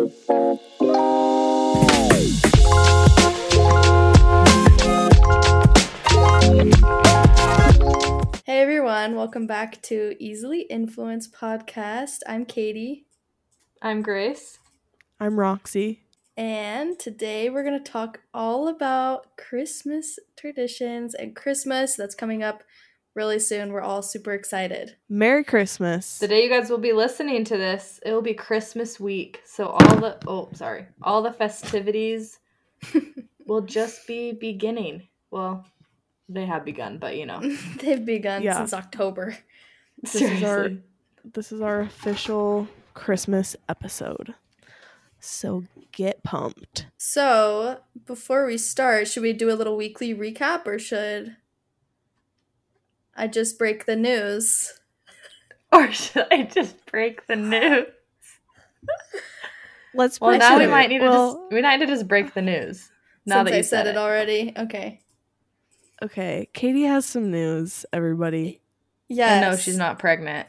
Hey everyone, welcome back to Easily Influenced Podcast. I'm Katy, I'm Grace. I'm Roxy. and today we're going to talk all about Christmas traditions and Christmas that's coming up really soon. We're all super excited. Merry Christmas. The day you guys will be listening to this, it will be Christmas week. So all the oh sorry, all the festivities will just be beginning. Well, they have begun, but you know. They've begun Yeah. since October. This is our this is our official Christmas episode. So get pumped. So, before we start, should we do a little weekly recap or should I just break the news? Or should I just break the news? Let's Well, now we might need to Well, just we might need to just break the news. Now Since that I you said it already. Okay. Okay, Katy has some news, everybody. Yes. And no, she's not pregnant.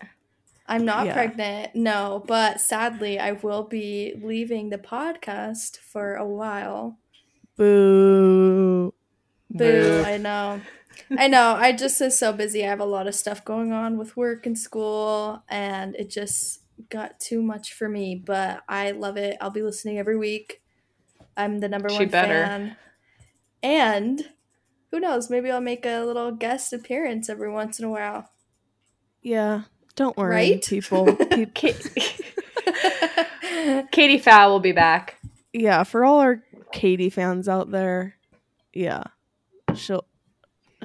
I'm not Yeah. pregnant, no, but sadly, I will be leaving the podcast for a while. Boo. Boo, I know. I know. I just is so busy. I have a lot of stuff going on with work and school, and it just got too much for me, but I love it. I'll be listening every week. I'm the number She one better. fan. And who knows, maybe I'll make a little guest appearance every once in a while. Yeah, don't worry, Right? people. Pe- Katy Fowl will be back. yeah, for all our Katy fans out there, yeah, she'll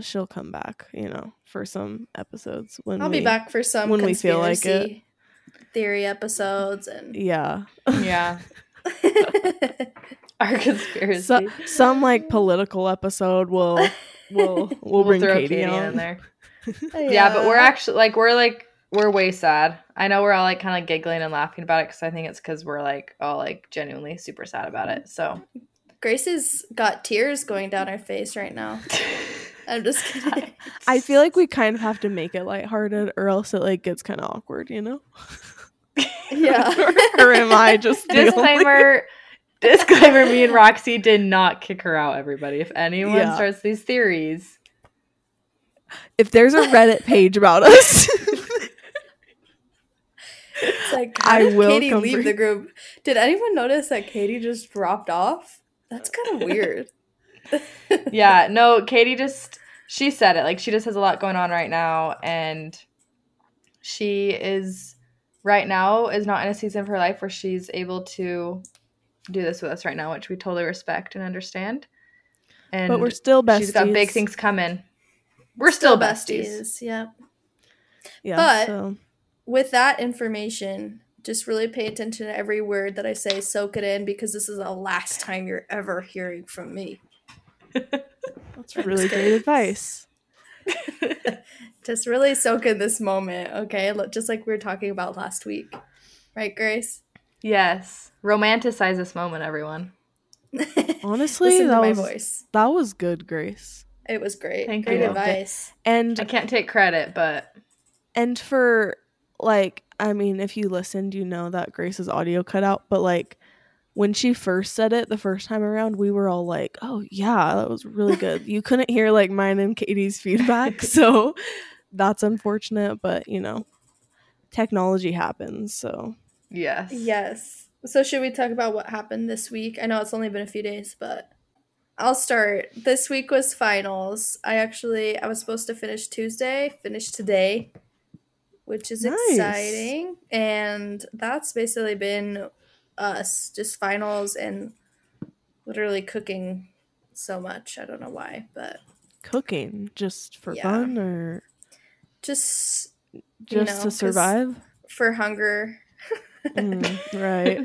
she'll come back. You know, for some episodes when I'll we, be back for some when we feel like it. conspiracy theory episodes and Yeah, Yeah. Our conspiracy. so, some like political episode will will we'll, bring throw Katy, on. in there. Yeah. but we're actually like we're like we're way sad. I know we're all like kind of giggling and laughing about it because I think it's because we're like all like genuinely super sad about it. So Grace's got tears going down her face right now. I'm just kidding. I feel like we kind of have to make it lighthearted, or else it like gets kind of awkward, you know. yeah. or am I just disclaimer. Disclaimer: Me and Roxy did not kick her out. Everybody, if anyone Yeah. starts these theories, If there's a Reddit page about us, It's like how I did will Katy leave the group? Did anyone notice that Katy just dropped off? That's kind of weird. Yeah, no, Katy just she said it. Like she just has a lot going on right now and she is right now is not in a season of her life where she's able to do this with us right now, which we totally respect and understand. And but we're still besties. she's got big things coming. We're still, besties. Yep. Yeah, but- so With that information, just really pay attention to every word that I say. Soak it in because this is the last time you're ever hearing from me. That's really great advice. Just really soak in this moment, okay? Just like we were talking about last week, right, Grace? Yes. Romanticize this moment, everyone. Honestly, that my was voice. that was good, Grace. It was great. Thank great you. advice. And I can't take credit, but and for like i mean if you listened you know that grace's audio cut out but like when she first said it the first time around we were all like oh yeah that was really good you couldn't hear like mine and katy's feedback so that's unfortunate but you know technology happens so yes. Yes. So should we talk about what happened this week? I know it's only been a few days, but I'll start. This week was finals. I actually I was supposed to finish Tuesday, finished today, which is Nice. exciting. And that's basically been us, just finals and literally cooking so much. I don't know why, but cooking just for Yeah. fun or just you just know, to 'cause survive for hunger. Mm, right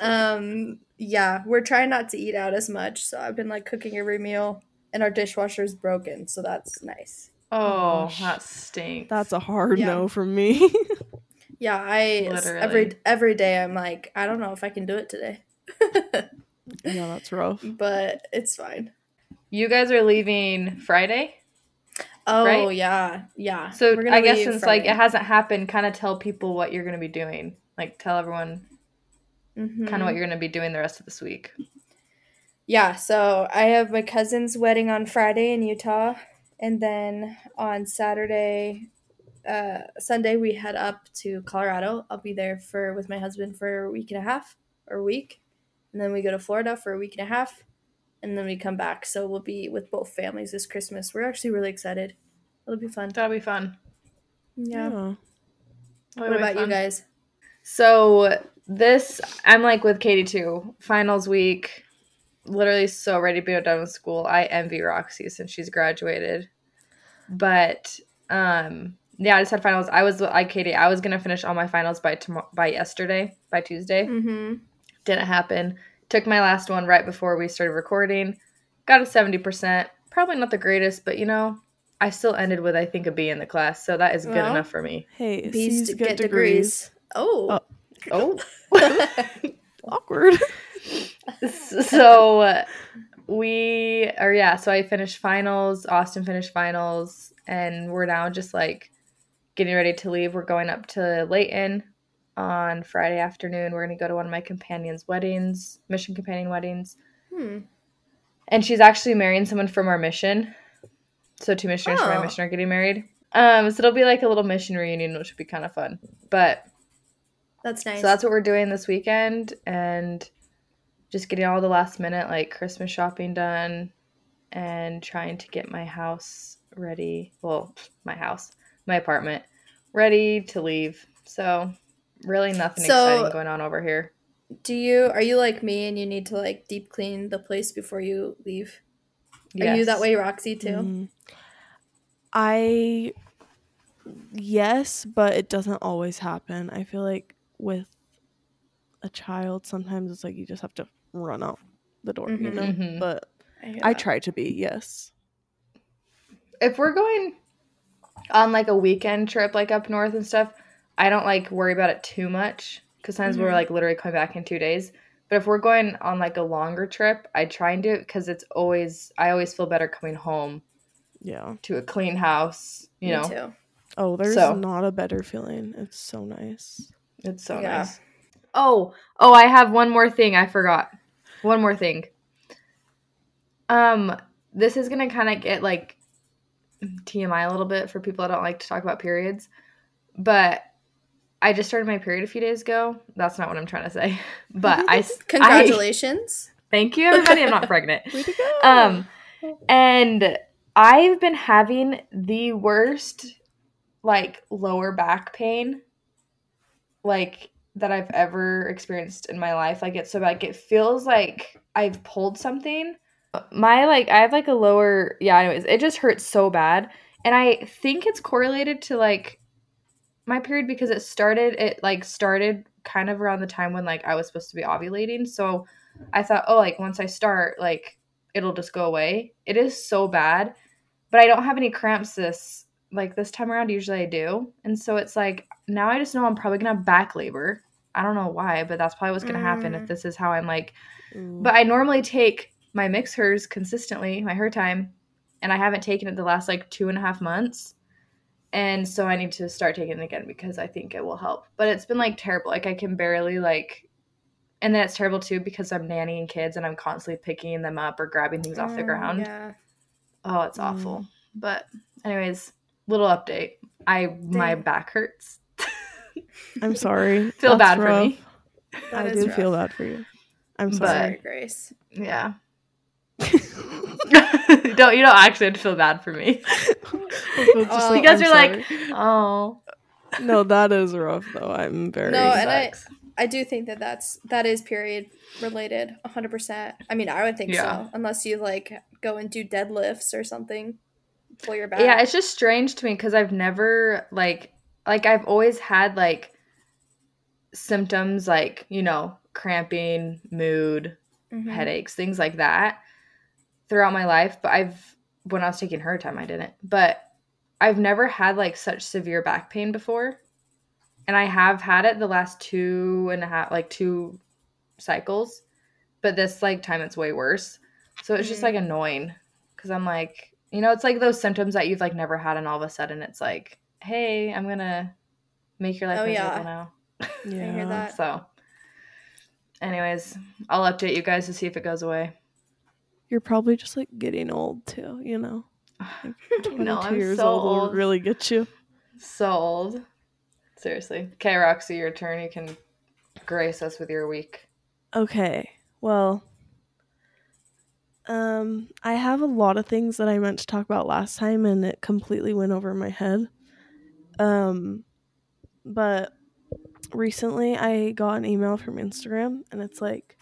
um yeah we're trying not to eat out as much so i've been like cooking every meal and our dishwasher's broken so that's nice Oh, gosh. that stinks. that's a hard Yeah. no for me yeah i Literally. every every day i'm like i don't know if i can do it today yeah that's rough but it's fine You guys are leaving Friday? oh Right? yeah yeah So We're gonna I guess leave since like it hasn't happened, kind of tell people what you're going to be doing. Like tell everyone Mhm. kind of what you're going to be doing the rest of this week. Yeah, so I have my cousin's wedding on Friday in Utah, and then on Saturday, uh, Sunday we head up to Colorado. I'll be there for with my husband for a week and a half or a week, and then we go to Florida for a week and a half, and then we come back. So we'll be with both families this Christmas. We're actually really excited. It'll be fun. That'll be fun. Yeah. That'll What be about you guys? So this, I'm like with Katy too. Finals week, literally so ready to be done with school. I envy Roxy since she's graduated, but um, yeah, I just had finals. I was like Katy. I was gonna finish all my finals by tomorrow, by yesterday, by Tuesday. Mm-hmm. Didn't happen. Took my last one right before we started recording. Got a seventy percent. Probably not the greatest, but you know, I still ended with I think a B in the class, so that is good Well, enough for me. Hey, Bees C's to get, get degrees. degrees. Oh. Oh. Awkward. so uh, we or yeah so i finished finals austin finished finals and we're now just like getting ready to leave we're going up to layton on friday afternoon we're going to go to one of my companions weddings mission companion weddings Hmm. and she's actually marrying someone from our mission so two missionaries from Oh. our mission are getting married um so it'll be like a little mission reunion which would be kind of fun but That's nice. so that's what we're doing this weekend and just getting all the last minute like Christmas shopping done and trying to get my house ready. Well, my house, my apartment ready to leave. So, really nothing So- exciting going on over here. Do you are you like me and you need to like deep clean the place before you leave? Are you that way, Roxy too? Mm. I yes, but it doesn't always happen. I feel like with a child, sometimes it's like you just have to run out the door, you Mhm. know. Mhm. But hear I try to be yes. If we're going on like a weekend trip like up north and stuff, I don't like worry about it too much cuz sometimes we're Mhm. like literally coming back in 2 days. But if we're going on like a longer trip, I try and do it cuz it's always I always feel better coming home Yeah. to a clean house, you Me know. too. Oh, there's So- not a better feeling. It's so nice. It's so Yeah. nice. Oh, oh, I have one more thing I forgot. One more thing. Um, this is gonna kind of get like TMI a little bit for people that don't like to talk about periods, but I just started my period a few days ago. That's not what I'm trying to say, but I Congratulations. thank you, everybody. I'm not pregnant. Way to go. Um, and I've been having the worst, like, lower back pain, like, that I've ever experienced in my life. Like, it's so bad. Like, it feels like I've pulled something. My, like, I have, like, a lower, yeah, anyways, it just hurts so bad. And I think it's correlated to, like, my period because it started, it, like, started kind of around the time when, like, I was supposed to be ovulating. So I thought, oh, like, once I start, like, it'll just go away. It is so bad, but I don't have any cramps this like this time around. Usually I do, and so it's like now I just know I'm probably gonna have back labor. I don't know why, but that's probably what's gonna happen Mm. if this is how I'm like. Ooh. But I normally take my mix hers consistently, my her time, and I haven't taken it the last like two and a half months. And so I need to start taking it again because I think it will help. But it's been like terrible. Like I can barely like and then it's terrible too because I'm nannying kids and I'm constantly picking them up or grabbing things off the Oh, ground. Yeah. Oh, it's Mm. awful. But anyways, little update. I my back hurts. I'm sorry. Feel That's bad for me. That I is do feel bad for you. I'm sorry. Sorry, Grace. Yeah. don't you don't actually have to feel bad for me. Just like, you guys I'm are like, oh. no, that is rough though. I'm very. No, and I- I do think that that's that is period related, hundred percent. I mean, I would think Yeah. so, unless you like go and do deadlifts or something, pull your back. Yeah, it's just strange to me because I've never like like I've always had like symptoms like you know cramping, mood, Mhm. headaches, things like that throughout my life. But I've when I was taking her time, I didn't. But I've never had like such severe back pain before, and I have had it the last two and a half like two cycles. But this like time it's way worse. So it's just like mm-hmm. annoying because I'm like, you know, it's like those symptoms that you've like never had, and all of a sudden it's like, hey, I'm gonna make your life Oh, miserable yeah. now. Yeah. I hear that. So Anyways, I'll update you guys to see if it goes away. You're probably just like getting old too, you know. Like, no, 22 I'm years so old will really get you. So old. Seriously. Okay, Roxy, your turn. You can grace us with your week. Okay. Well, um, I have a lot of things that I meant to talk about last time, and it completely went over my head. Um, but recently I got an email from Instagram, and it's like,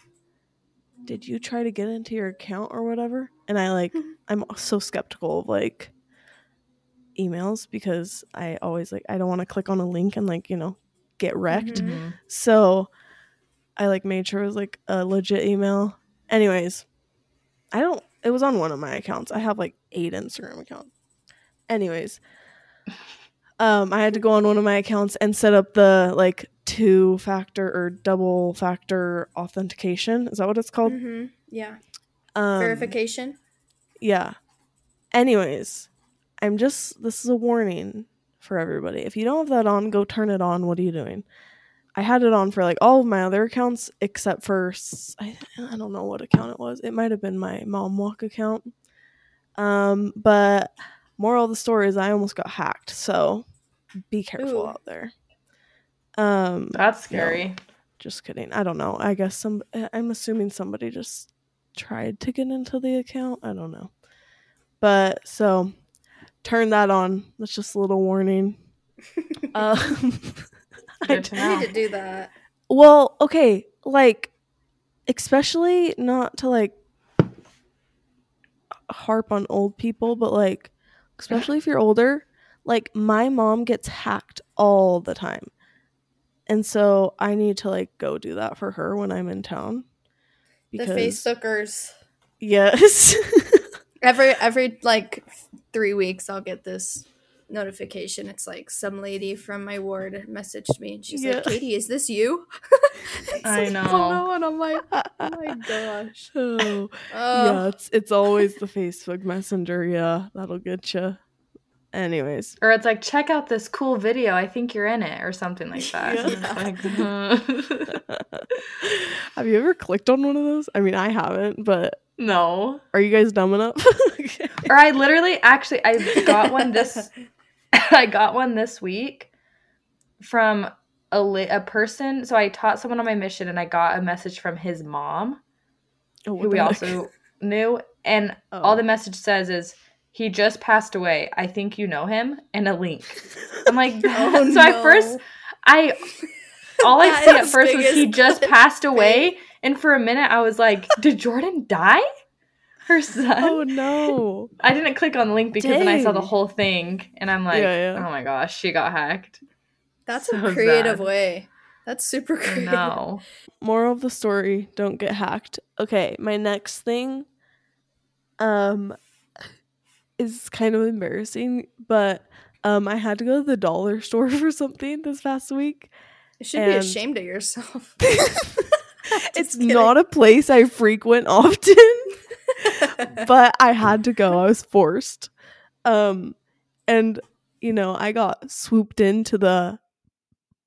"Did you try to get into your account or whatever?" And I like, I'm so skeptical of like emails because I always like I don't want to click on a link and like you know get wrecked. Mhm. So I like made sure it was like a legit email. Anyways, I don't it was on one of my accounts. I have like eight Instagram accounts. Anyways, um I had to go on one of my accounts and set up the like two factor or double factor authentication. Is that what it's called? Mhm. Yeah. Um Verification. yeah. Anyways, I'm just this is a warning for everybody. If you don't have that on, go turn it on. What are you doing? I had it on for like all of my other accounts except for I, I don't know what account it was. It might have been my mom walk account. Um, but moral of the story is I almost got hacked. So be careful Ooh. out there. Um, That's scary. just kidding. I don't know. I guess some. I'm assuming somebody just tried to get into the account. I don't know. But so turn that on. That's just a little warning. Um, I Good to I know. need to do that. well, okay, like especially not to like harp on old people, but like especially if you're older, like my mom gets hacked all the time. And so I need to like go do that for her when I'm in town. The Facebookers. Yes. Every every like three weeks, I'll get this notification. It's like some lady from my ward messaged me, and she's Yeah. like, "Katy, is this you?" I like, know. "Oh, no," and I'm like, "Oh my gosh." oh, Oh, yeah, it's it's always the Facebook Messenger. Yeah, that'll get you. Anyways, Or it's like, check out this cool video. I think you're in it, or something like that. And it's like, have you ever clicked on one of those? I mean, I haven't, but no. are you guys dumb enough? Or I literally, actually, I got one this. I got one this week from a li- a person. So I taught someone on my mission, and I got a message from his mom, Oh, who we heck? also knew, and Oh. all the message says is. He just passed away. I think you know him, and a link. I'm like, Oh, so I first. I all I see at first was he just passed away, and for a minute I was like, "Did Jordan die?" Her son. oh no! I didn't click on the link because then I saw the whole thing, and I'm like, Yeah, yeah. "Oh my gosh, she got hacked." That's So a creative sad. way. That's super creative. know. Moral of the story: Don't get hacked. Okay, my next thing, um, is kind of embarrassing, but um, I had to go to the dollar store for something this past week. You should be ashamed of yourself. it's not a place I frequent often, but I had to go. I was forced. Um and you know, I got swooped into the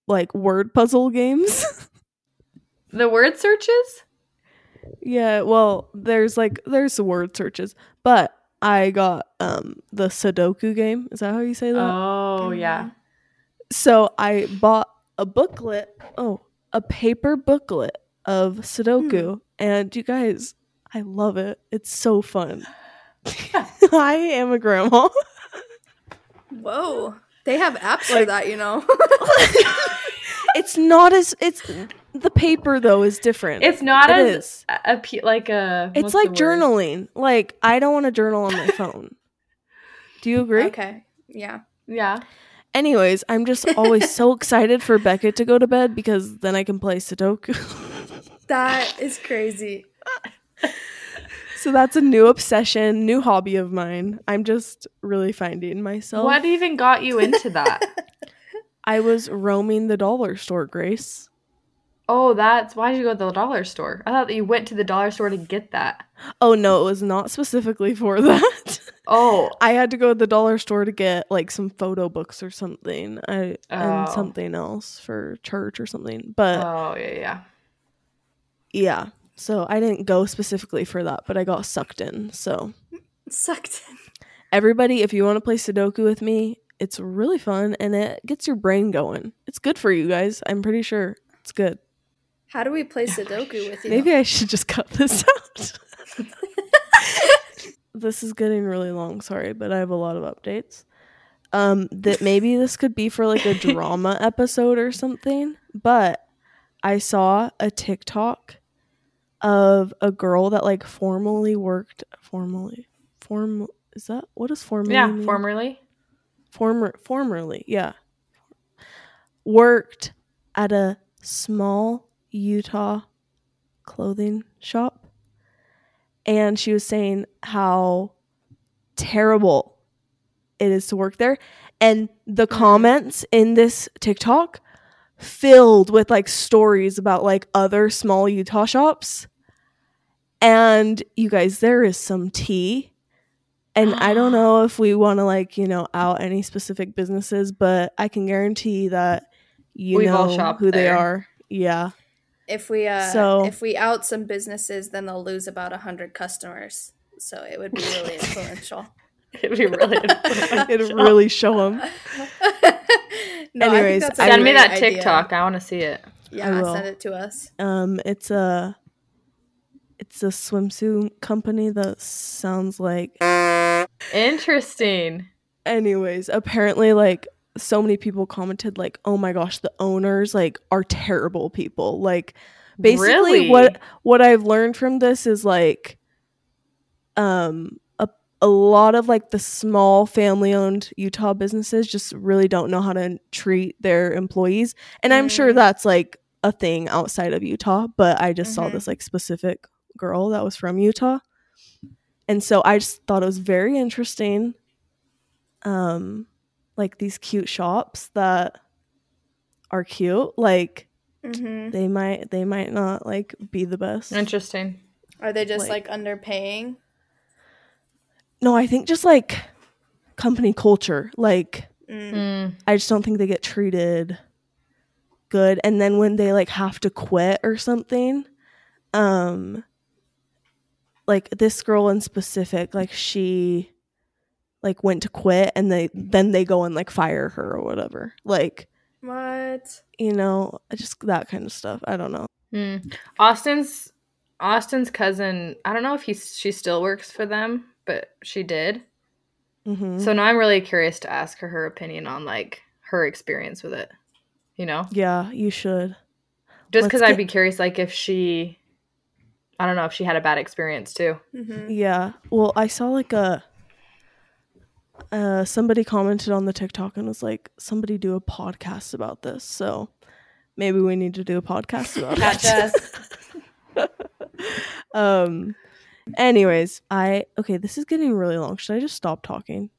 like word puzzle games. The word searches? yeah, well, there's like there's the word searches, but I got um the Sudoku game. Is that how you say that? Oh yeah. so I bought a booklet. Oh, a paper booklet of Sudoku, and you guys, I love it. It's so fun. I am a grandma. Whoa. They have apps for Like- that, you know. it's not as it's the paper though is different. It's not It as a, a like a. It's like journaling. Like I don't want to journal on my phone. Do you agree? okay. Yeah. Yeah. Anyways, I'm just always so excited for Beckett to go to bed because then I can play Sudoku. That is crazy. so that's a new obsession, new hobby of mine. I'm just really finding myself. What even got you into that? I was roaming the dollar store, Grace. Oh, that's why did you go to the dollar store? I thought that you went to the dollar store to get that. Oh no, it was not specifically for that. Oh, I had to go to the dollar store to get like some photo books or something. I and Oh. something else for church or something. But oh yeah, yeah. yeah. So I didn't go specifically for that, but I got sucked in. So Sucked in. everybody, if you want to play Sudoku with me, it's really fun and it gets your brain going. It's good for you guys. I'm pretty sure it's good. How do we play Sudoku with you? Maybe I should just cut this out. this is getting really long, sorry, but I have a lot of updates. Um that maybe this could be for like a drama episode or something, but I saw a TikTok of a girl that like formally worked formally form is that what is formally Yeah, mean? formerly. former formerly yeah worked at a small utah clothing shop and she was saying how terrible it is to work there. And the comments in this tiktok filled with like stories about like other small utah shops. And you guys there is some tea. And I don't know if we want to like, you know, out any specific businesses, but I can guarantee that you We've know who they are. Yeah. If we uh So- if we out some businesses, then they'll lose about a hundred customers. So it would be really influential. It'd be really. It'd really show them. no, Anyways, I think that's Send me that idea. TikTok. I want to see it. Yeah, send it to us. Um it's a it's a swimsuit company that sounds like Interesting. anyways, apparently like so many people commented like, "Oh my gosh, the owners like are terrible people." Like basically Really? what what I've learned from this is like um a a lot of like the small family owned Utah businesses just really don't know how to treat their employees. And I'm sure Mm. that's like a thing outside of Utah, but I just saw Mhm. this like specific girl that was from Utah. And so I just thought it was very interesting um like these cute shops that are cute like hmm they might they might not like be the best Interesting. Are they just Like- like, underpaying? no i think just like company culture like Mm. Mm. i just don't think they get treated good and then when they like have to quit or something um like this girl in specific like she like went to quit and they then they go and like fire her or whatever like What? you know just that kind of stuff i don't know Mm. Austin's Austin's cousin. I don't know if he's she still works for them, but she did. hmm So now I'm really curious to ask her her opinion on like her experience with it. You know, yeah you should just Let's because I'd be curious, like if she, I don't know if she had a bad experience too. hmm Yeah. Well, I saw like a uh somebody commented on the TikTok and was like, somebody do a podcast about this. So maybe we need to do a podcast about Catch it. um anyways, I okay, this is getting really long. Should I just stop talking?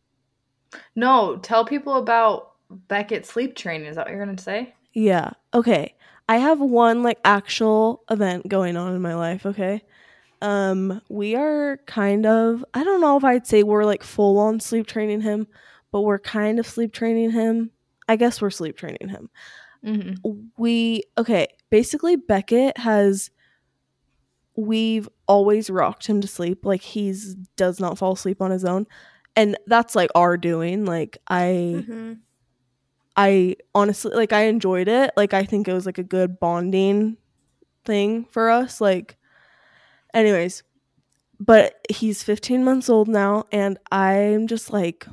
No, tell people about Beckett sleep training. Is that what you're gonna say? Yeah. Okay. I have one like actual event going on in my life, okay? Um we are kind of I don't know if I'd say we're like full on sleep training him, but we're kind of sleep training him. I guess we're sleep training him. Mm-hmm. We okay, basically Beckett has we've always rocked him to sleep. Like he's does not fall asleep on his own. And that's like our doing. Like I hmm I honestly like I enjoyed it. Like I think it was like a good bonding thing for us. Like anyways, but he's 15 months old now and I'm just like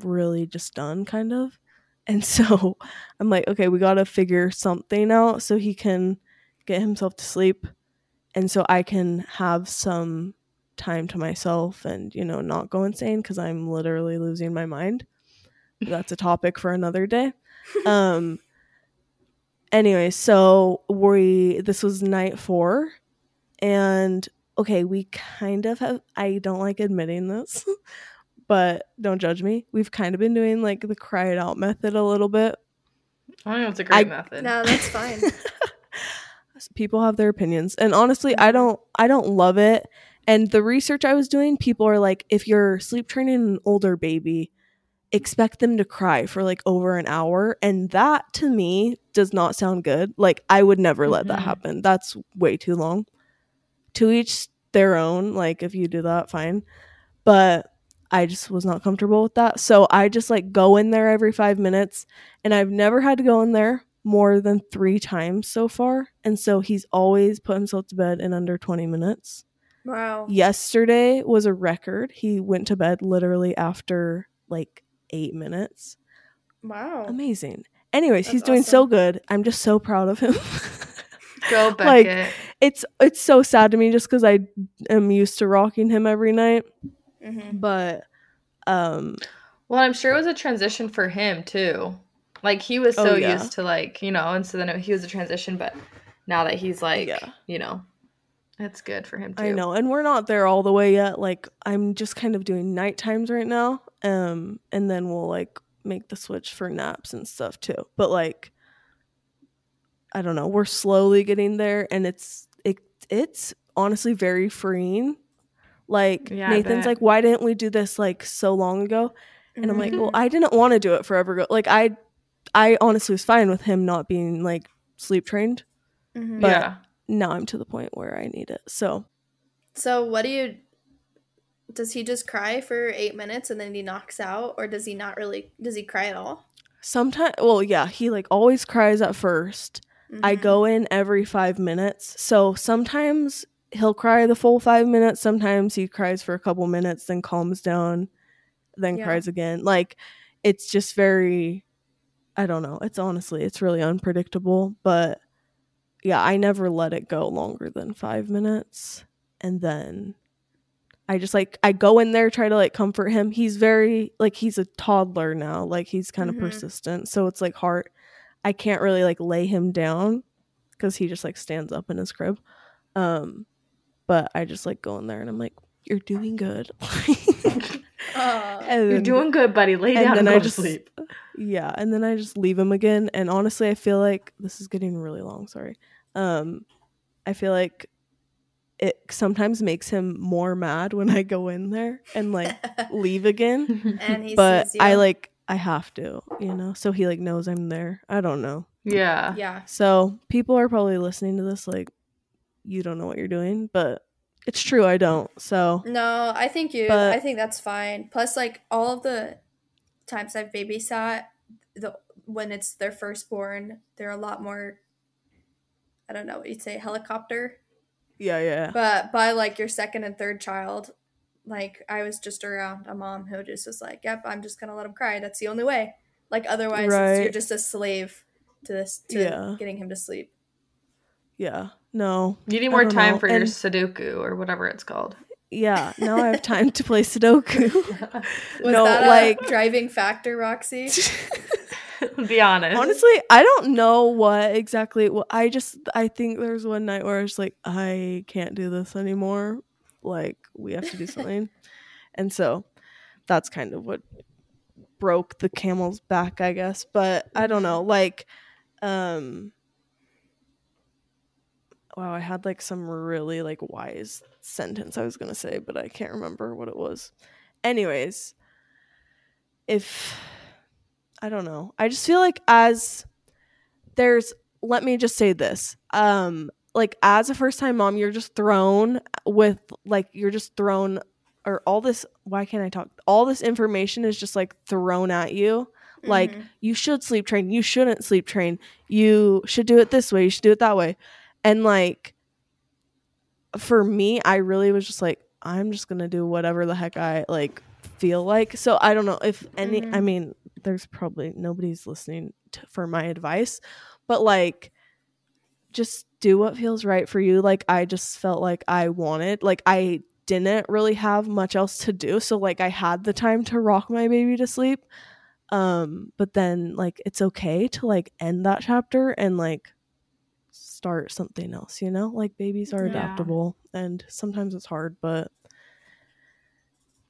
really just done kind of. And so I'm like, okay, we got to figure something out so he can get himself to sleep and so I can have some time to myself and, you know, not go insane cuz I'm literally losing my mind that's a topic for another day. Um anyway, so we this was night 4 and okay, we kind of have I don't like admitting this, but don't judge me. We've kind of been doing like the cry it out method a little bit. I don't think it's a great I- method. No, that's fine. people have their opinions and honestly i don't i don't love it and the research i was doing people are like if you're sleep training an older baby expect them to cry for like over an hour and that to me does not sound good like i would never let that happen that's way too long to each their own like if you do that fine but i just was not comfortable with that so i just like go in there every 5 minutes and i've never had to go in there more than 3 times so far and so he's always put himself to bed in under 20 minutes Wow. yesterday was a record he went to bed literally after like 8 minutes Wow. amazing. Anyways, That's he's doing so good. I'm just so proud of him. Go Like, it's it's so sad to me just because I am used to rocking him every night. hmm But um well, I'm sure it was a transition for him too. Like he was Oh, so yeah. used to like you know, and so then it, he was a transition. But now that he's like, Yeah. you know, it's good for him too. I know, and we're not there all the way yet. Like I'm just kind of doing night times right now. Um and then we'll like make the switch for naps and stuff too. But like I don't know, we're slowly getting there and it's it it's honestly very freeing. Like Yeah, Nathan's like, why didn't we do this like so long ago? And I'm like, well, I didn't want to do it forever ago. Like I I honestly was fine with him not being like sleep trained. Mhm. but- yeah. Now I'm to the point where I need it. So So what do you? Does he just cry for eight minutes and then he knocks out, or does he not really? Does he cry at all? sometimes well, yeah, he like always cries at first. I Mhm. go in every five minutes. So sometimes he'll cry the full five minutes. Sometimes he cries for a couple minutes, then calms down, then Yeah. cries again. Like it's just very I don't know. It's honestly it's really unpredictable. But yeah, I never let it go longer than five minutes. And then I just like I go in there, try to like comfort him. He's very like he's a toddler now. Like he's kind of Mhm. persistent. So it's like hard I can't really like lay him down because he just like stands up in his crib. Um, but I just like go in there and I'm like, "You're doing good." And You're doing good, buddy. Lay down and then go I to just- sleep. yeah, and then I just leave him again. And honestly, I feel like this is getting really long. Sorry. Um, I feel like it sometimes makes him more mad when I go in there and like leave again. and he but. I like I have to, you know, so he like knows I'm there. I don't know. yeah. Yeah. So people are probably listening to this like you don't know what you're doing, but it's true I don't. So No, I think you. But- I think that's fine. Plus, like all of the times I've babysat, the when it's their firstborn, they're a lot more. I don't know what you'd say, helicopter. yeah, yeah. But by like your second and third child, like I was just around a mom who just was like, "Yep, I'm just gonna let him cry. That's the only way." Like otherwise, it's, you're just a slave to this to Yeah. getting him to sleep. Yeah. No. You need more time know. for your Sudoku or whatever it's called. Yeah, now I have time to play Sudoku. Was No, that a like- driving factor, Roxy? Be honest. Honestly, I don't know what exactly. Well, I just I think there was one night where I was like, I can't do this anymore. Like we have to do something, and so that's kind of what broke the camel's back, I guess. But I don't know. Like, um, wow, I had like some really like wise sentence I was gonna say, but I can't remember what it was. Anyways, if I don't know. I just feel like as there's let me just say this. Um like as a first time mom, you're just thrown with like you're just thrown or all this why can't I talk? All this information is just like thrown at you. Like Mhm. you should sleep train, you shouldn't sleep train. You should do it this way, you should do it that way. And like for me, I really was just like I'm just going to do whatever the heck I like feel like. So I don't know if any I Mhm. mean there's probably nobody's listening to, for my advice, but like just do what feels right for you. Like I just felt like I wanted, like I didn't really have much else to do, so like I had the time to rock my baby to sleep. Um but then like it's okay to like end that chapter and like start something else, you know? Like babies are Yeah. adaptable and sometimes it's hard, but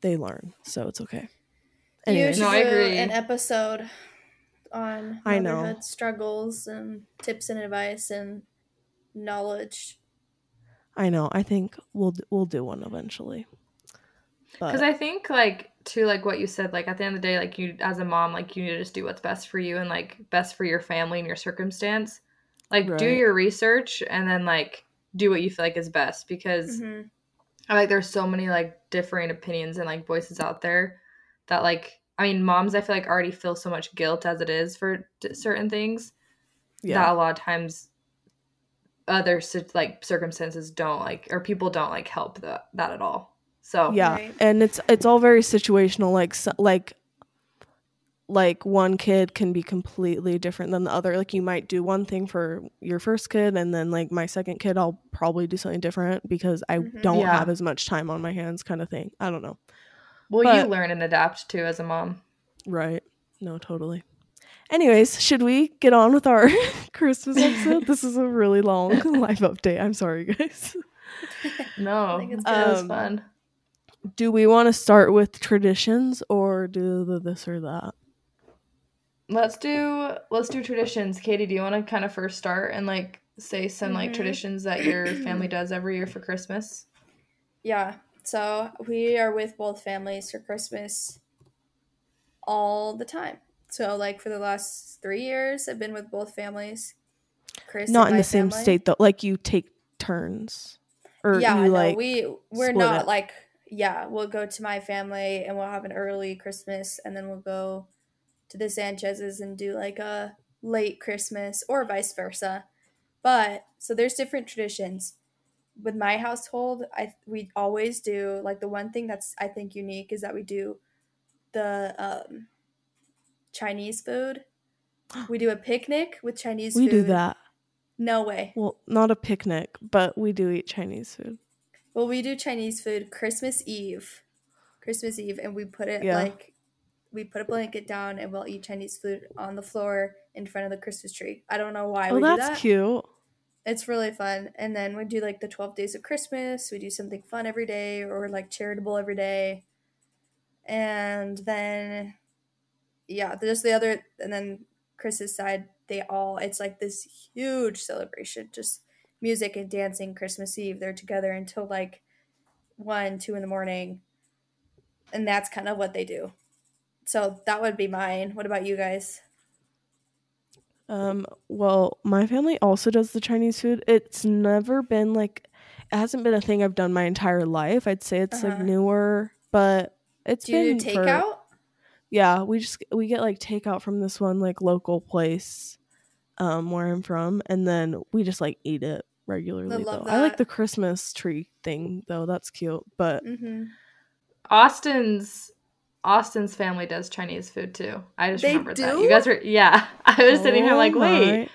they learn, so it's okay. you Anyways. should No, I do agree. an episode on I know. motherhood struggles and tips and advice and knowledge. I know. I think we'll we'll do one eventually. Because I think like to like what you said, like at the end of the day, like you as a mom, like you need to just do what's best for you and like best for your family and your circumstance. Like do your research and then like do what you feel like is best because Mhm. I like there's so many like differing opinions and like voices out there that like I mean moms I feel like already feel so much guilt as it is for d- certain things that yeah, a lot of times other like circumstances don't like or people don't like help that that at all. So yeah, Right. and it's it's all very situational. Like so, like like one kid can be completely different than the other. Like you might do one thing for your first kid, and then like my second kid, I'll probably do something different because I Mhm. don't Yeah. have as much time on my hands, kind of thing. I don't know. well But- you learn and adapt too as a mom. Right. No, totally. Anyways, should we get on with our Christmas episode? this is a really long life update. I'm sorry, guys. No, I think it's it was fun. Do we want to start with traditions or do the this or that? Let's do let's do traditions. Katy, do you want to kind of first start and like say some like Mhm. traditions that your family does every year for Christmas? Yeah. So we are with both families for Christmas all the time. So like for the last three years, I've been with both families. Chris, Not in the same family. state though. Like you take turns. Or yeah, you no, like we we're not it. like yeah. We'll go to my family and we'll have an early Christmas, and then we'll go to the Sanchez's and do like a late Christmas, or vice versa. But so there's different traditions. With my household, I we always do like the one thing that's I think unique is that we do the um, Chinese food. We do a picnic with Chinese food. we food. do that. No way. Well, not a picnic, but we do eat Chinese food. Well, we do Chinese food Christmas Eve. Christmas Eve, and we put it Yeah. like we put a blanket down and we'll eat Chinese food on the floor in front of the Christmas tree. I don't know why oh, we do that's that. cute. It's really fun. And then we do like the 12 days of Christmas. We do something fun every day or like charitable every day. And then, yeah, there's the other, and then Chris's side, they all, it's like this huge celebration, just music and dancing Christmas Eve. They're together until like one, two in the morning. And that's kind of what they do. So that would be mine. What about you guys? Um, well, my family also does the Chinese food. It's never been like it hasn't been a thing I've done my entire life. I'd say it's like Uh-huh. newer, but it's Do you been do for- takeout? Yeah, we just we get like takeout from this one like local place um where I'm from and then we just like eat it regularly love though. I like the Christmas tree thing though. That's cute. But Mm-hmm. Austin's Austin's family does Chinese food too. I just They remembered that. You guys were yeah. I was sitting here Oh like, wait,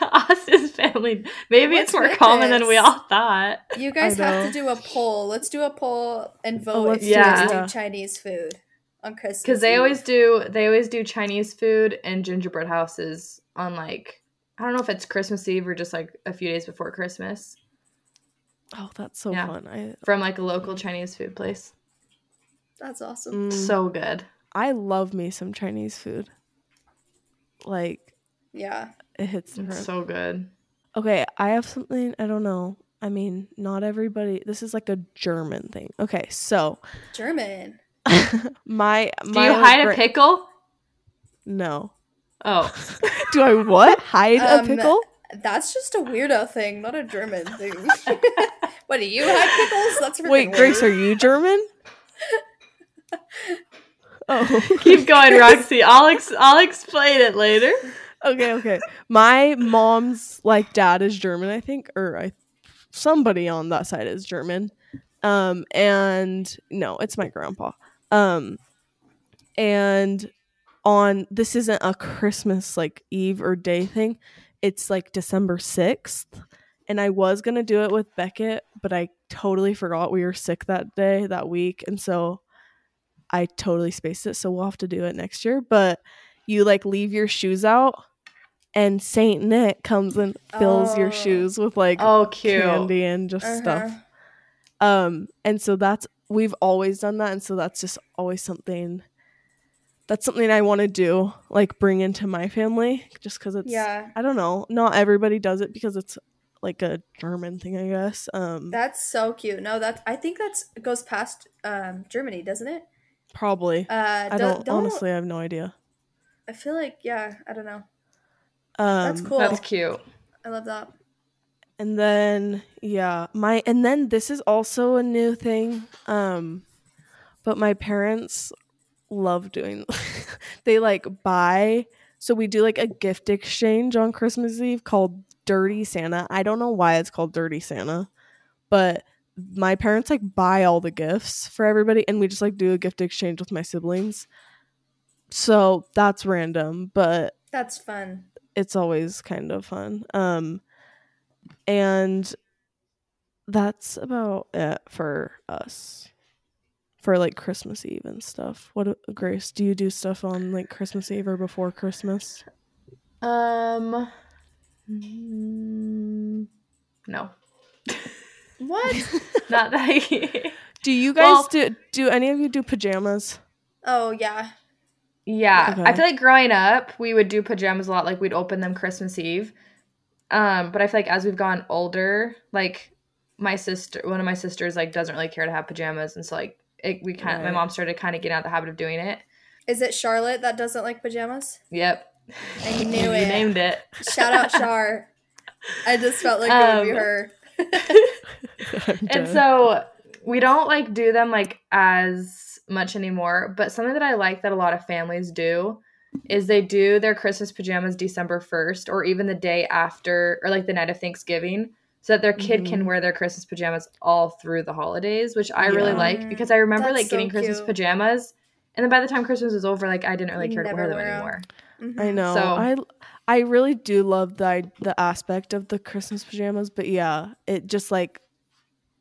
my. Austin's family. Maybe What's it's more with common than we all thought. You guys have to do a poll. Let's do a poll and vote Oh, let's if you do guys do Chinese food on Christmas. Because they always do they always do Chinese food and gingerbread houses on like I don't know if it's Christmas Eve or just like a few days before Christmas Oh, that's so Yeah. fun. I from like a local Chinese food place. That's awesome. mm, So good. I love me some Chinese food. Like Yeah. it hits different. It's so good. Okay, I have something I don't know. I mean, not everybody. This is like a German thing. Okay, so German. my Do you hide gra- a pickle? No. Oh. Do I what? Hide a Um, pickle? That's just a weirdo thing, not a German thing. what do you hide pickles? That's freaking Wait, Grace, are you German? oh. Keep going, Roxy. I'll ex- I'll explain it later. okay, okay. My mom's like dad is German, I think, or I somebody on that side is German. Um and no, it's my grandpa. Um and on this isn't a Christmas like Eve or day thing. It's like December 6th. And I was going to do it with Beckett, but I totally forgot we were sick that day, that week. And so I totally spaced it. So we'll have to do it next year. But you like leave your shoes out and Saint Nick comes and fills Oh. your shoes with like Oh, cute. candy and just stuff. Uh-huh. Um, and so that's we've always done that, and so that's just always something. That's something I want to do, like bring into my family, just because it's. Yeah. I don't know. Not everybody does it because it's like a German thing, I guess. Um, That's so cute. No, that's I think that's goes past um Germany, doesn't it? probably. Uh, I don't, honestly. I have no idea. I feel like yeah. I don't know. Um, That's cool. That's cute. I love that. And then yeah, my and then this is also a new thing. Um but my parents love doing they like buy so we do like a gift exchange on Christmas Eve called Dirty Santa. I don't know why it's called Dirty Santa, but my parents like buy all the gifts for everybody and we just like do a gift exchange with my siblings. So that's random, but That's fun. it's always kind of fun. Um and that's about it for us. For like Christmas Eve and stuff. What Grace, do you do stuff on like Christmas Eve or before Christmas? Um, mm, no, What? not that. I, Do you guys Well- do do any of you do pajamas? oh yeah. yeah, Okay. I feel like growing up, we would do pajamas a lot. Like we'd open them Christmas Eve. Um, but I feel like as we've gone older, like my sister, one of my sisters, like doesn't really care to have pajamas, and so like it, we kind of, my mom started kind of getting out of the habit of doing it. Is it Charlotte that doesn't like pajamas? Yep, I knew it. you it. named it. Shout out Char. I just felt like it would be Um, her. And so we don't like do them like as much anymore but something that i like that a lot of families do is they do their christmas pajamas december 1st or even the day after or like the night of thanksgiving so that their kid can Mhm. wear their christmas pajamas all through the holidays which i really like because i remember That's like getting so christmas pajamas and then by the time christmas was over like i didn't really You care to wear them wear 'em. anymore Mhm. I know. So- I I really do love the the aspect of the Christmas pajamas, but yeah, it just like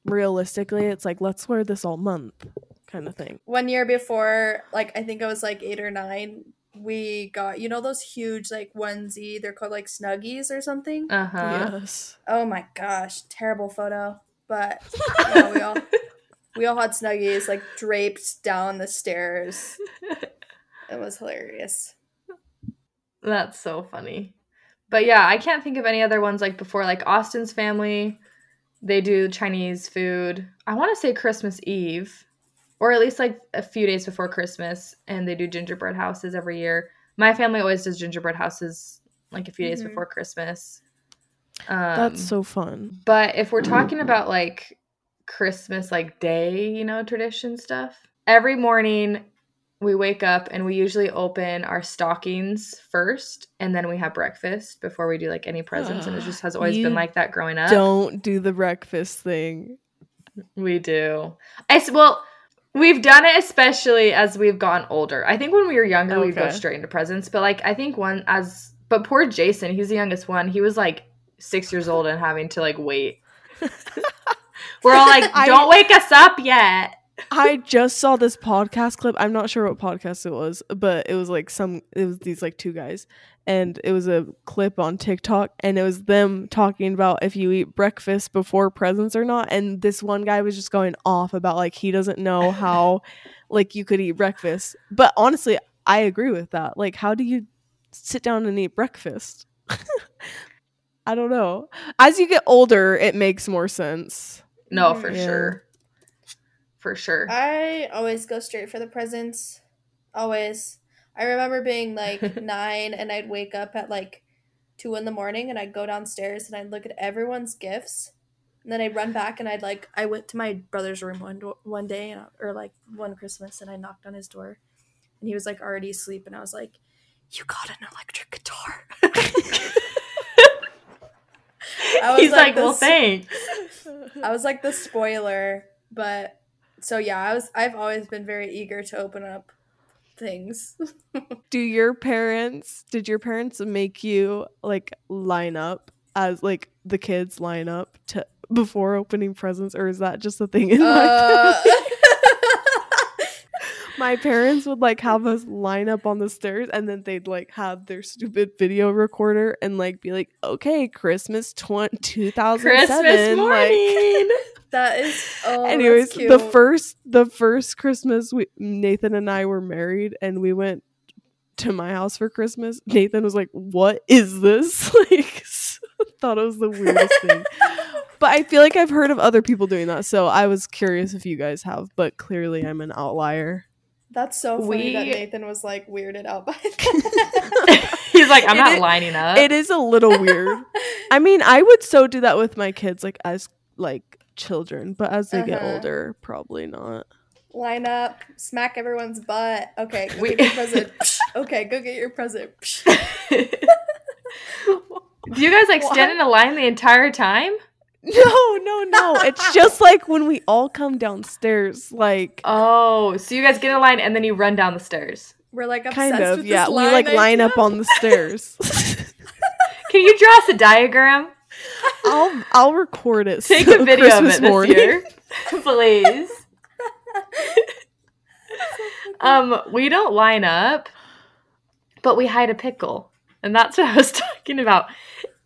realistically, it's like let's wear this all month kind of thing. One year before, like I think I was like eight or nine, we got you know those huge like onesie. They're called like snuggies or something. uh-huh Yes. Oh my gosh, terrible photo. But yeah, we all we all had snuggies like draped down the stairs. It was hilarious. That's so funny. But yeah, I can't think of any other ones like before. Like Austin's family, they do Chinese food. I want to say Christmas Eve, or at least like a few days before Christmas, and they do gingerbread houses every year. My family always does gingerbread houses like a few days Mhm. before Christmas. Um, That's so fun. but if we're talking about like Christmas, like day, you know, tradition stuff, every morning we wake up and we usually open our stockings first and then we have breakfast before we do like any presents. and it just has always been like that growing up. Don't do the breakfast thing. We do. I s- well, we've done it especially as we've gotten older. I think when we were younger, we'd go straight into presents. But like, I think one as but poor Jason, he's the youngest one. He was like six years old and having to like wait. we're all like, "Don't wake us up yet." I just saw this podcast clip. I'm not sure what podcast it was, but it was like some it was these like two guys and it was a clip on TikTok and it was them talking about if you eat breakfast before presents or not and this one guy was just going off about like he doesn't know how like you could eat breakfast. But honestly, I agree with that. Like how do you sit down and eat breakfast? I don't know. As you get older, it makes more sense. No, for Yeah. sure, for sure. I always go straight for the presents. Always. I remember being like nine and I'd wake up at like two in the morning and I'd go downstairs and I'd look at everyone's gifts. And then I'd run back and I'd like I went to my brother's room one one day and, uh, or like one Christmas and I knocked on his door and he was like already asleep and I was like, "You got an electric guitar." I was He's like, the "Well, thanks." I was like the spoiler, but so yeah, I was I've always been very eager to open up things. do your parents did your parents make you like line up as like the kids line up to before opening presents or is that just a thing in my Uh, family? My parents would like have us line up on the stairs and then they'd like have their stupid video recorder and like be like okay christmas tw- 2007 Christmas like- morning. that is oh anyways the first the first christmas we nathan and i were married and we went to my house for Christmas, Nathan was like, "What is this?" Like, thought it was the weirdest thing. But I feel like I've heard of other people doing that, so I was curious if you guys have. But clearly, I'm an outlier. That's so funny that Nathan was like weirded out by that. He's like, I'm It not is- lining up. It is a little weird. I mean, I would so do that with my kids, like as like children, but as they get Uh-huh. older, probably not. Line up, smack everyone's butt. Okay, go We- get your present. Psh, okay, go get your present. Psh. Do you guys like What? stand in a line the entire time? No, no, no. It's just like when we all come downstairs, like Oh, so you guys get in line and then you run down the stairs. We're like obsessed kind of, with yeah. This We like line idea. up on the stairs. Can you draw us a diagram? I'll I'll record it. Take so a video Christmas of it this morning. year, please. um, we don't line up, but we hide a pickle, and that's what I was talking about.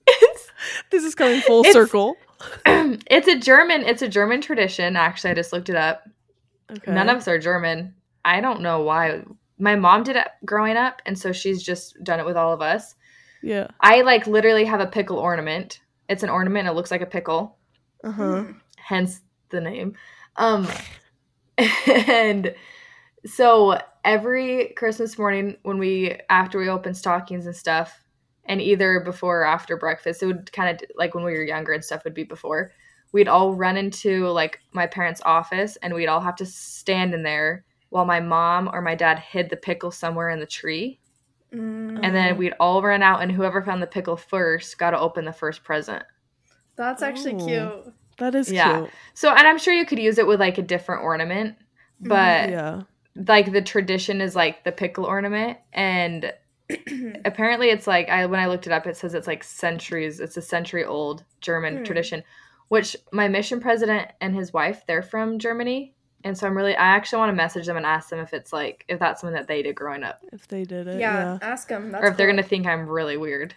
It's This is coming full It's- circle. it's a German it's a German tradition. Actually, I just looked it up. Okay. None of us are German. I don't know why. My mom did it growing up, and so she's just done it with all of us. yeah. I like literally have a pickle ornament. It's an ornament. It looks like a pickle. Uh huh. hence the name. Um, and so every Christmas morning when we after we open stockings and stuff, and either before or after breakfast, it would kind of like when we were younger and stuff would be before. We'd all run into like my parents' office, and we'd all have to stand in there while my mom or my dad hid the pickle somewhere in the tree. Mm, And then Oh. we'd all run out, and whoever found the pickle first got to open the first present. that's actually Oh. cute. That is Yeah. cute. So, and I'm sure you could use it with like a different ornament, but Yeah. like the tradition is like the pickle ornament, and apparently it's like I when I looked it up, it says it's like centuries. It's a century old German Hmm. tradition, which my mission president and his wife they're from Germany, and so I'm really I actually want to message them and ask them if it's like if that's something that they did growing up, If they did it. yeah, Yeah. ask them. That's or if they're gonna think I'm really weird.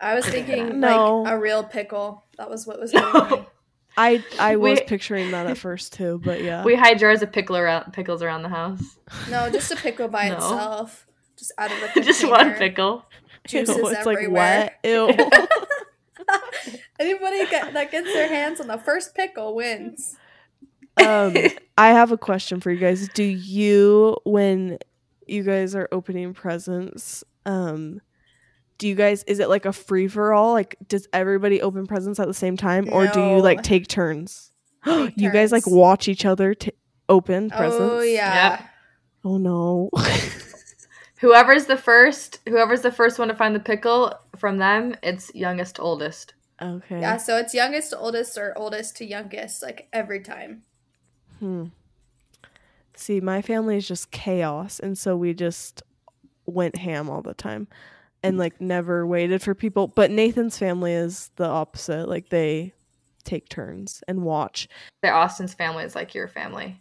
I was thinking No. like a real pickle. That was what was going me. I I was We- picturing that at first too, but yeah. We hide jars of pickle around pickles around the house, No, just a pickle by No. itself. Just out of the just one pickle. Juices Ew, it's like everywhere. wet. Ew. Anybody get, that gets their hands on the first pickle wins. um I have a question for you guys. Do you when you guys are opening presents, um do you guys is it like a free for all? Like does everybody open presents at the same time or do you like take turns? Take you guys like watch each other t- open presents? Oh yeah. Yep. Oh no. Whoever's the first, whoever's the first one to find the pickle from them, it's youngest to oldest. okay. Yeah, so it's youngest to oldest or oldest to youngest, like every time. Hmm. See, my family is just chaos, and so we just went ham all the time, and like never waited for people. But Nathan's family is the opposite; like they take turns and watch. The Austin's family is like your family.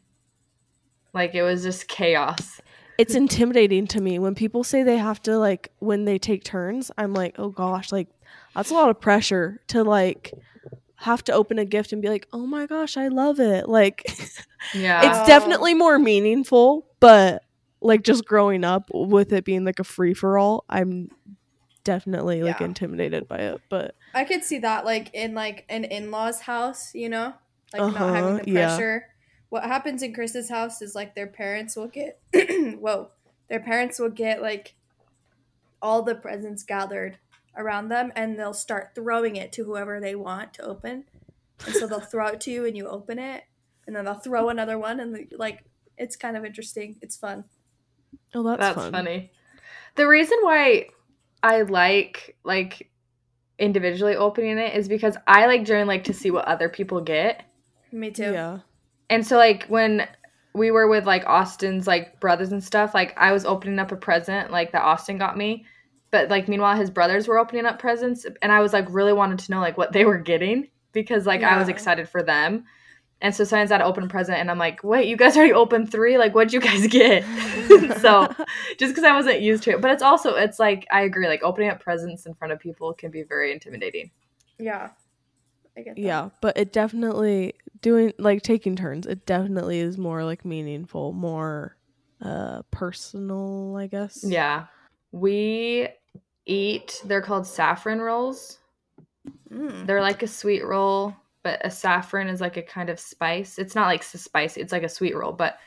Like it was just chaos. It's intimidating to me when people say they have to like when they take turns. I'm like, oh gosh, like that's a lot of pressure to like have to open a gift and be like, oh my gosh, I love it. Like Yeah. it's definitely more meaningful, but like just growing up with it being like a free for all, I'm definitely like Yeah. intimidated by it. But I could see that like in like an in-laws house, you know? Like Uh-huh, not having the yeah. Pressure. What happens in Chris's house is like their parents will get whoa. Their parents will get like all the presents gathered around them and they'll start throwing it to whoever they want to open. And so they'll throw it to you and you open it and then they'll throw another one and like it's kind of interesting. It's fun. oh, that's, That's fun. funny. The reason why I like like individually opening it is because I like generally like to see what other people get. Me too. Yeah. And so like when we were with like Austin's like brothers and stuff, like I was opening up a present like that Austin got me. But like meanwhile his brothers were opening up presents and I was like really wanted to know like what they were getting because like I was excited for them. And so sometimes I'd open a present and I'm like, wait, you guys already opened three? Like what'd you guys get? so just because I wasn't used to it. But it's also it's like I agree, like opening up presents in front of people can be very intimidating. Yeah. I get that. yeah, but it definitely doing like taking turns. It definitely is more like meaningful, more uh personal, I guess. Yeah. we eat. They're called saffron rolls. Mm. They're like a sweet roll, but a saffron is like a kind of spice. It's not like spicy. It's like a sweet roll, but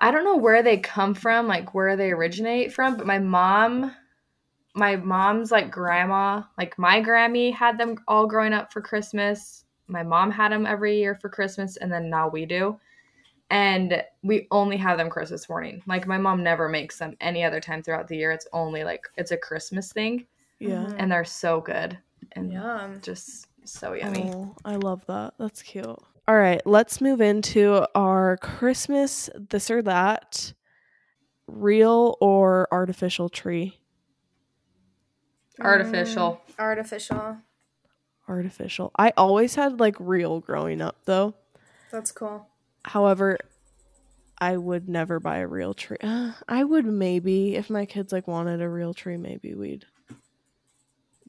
I don't know where they come from, like where they originate from. But my mom, my mom's like grandma, like my Grammy had them all growing up for Christmas. My mom had them every year for Christmas, and then now we do. And we only have them Christmas morning. Like my mom never makes them any other time throughout the year. It's only like it's a Christmas thing, Yeah. Mhm. and they're so good and Yum. just so yummy. Oh, I love that. That's cute. All right, let's move into our Christmas this or that real or artificial tree. Artificial. Mm, artificial. Artificial. I always had like real growing up though. That's cool. However, I would never buy a real tree. Uh, I would maybe if my kids like wanted a real tree, maybe we'd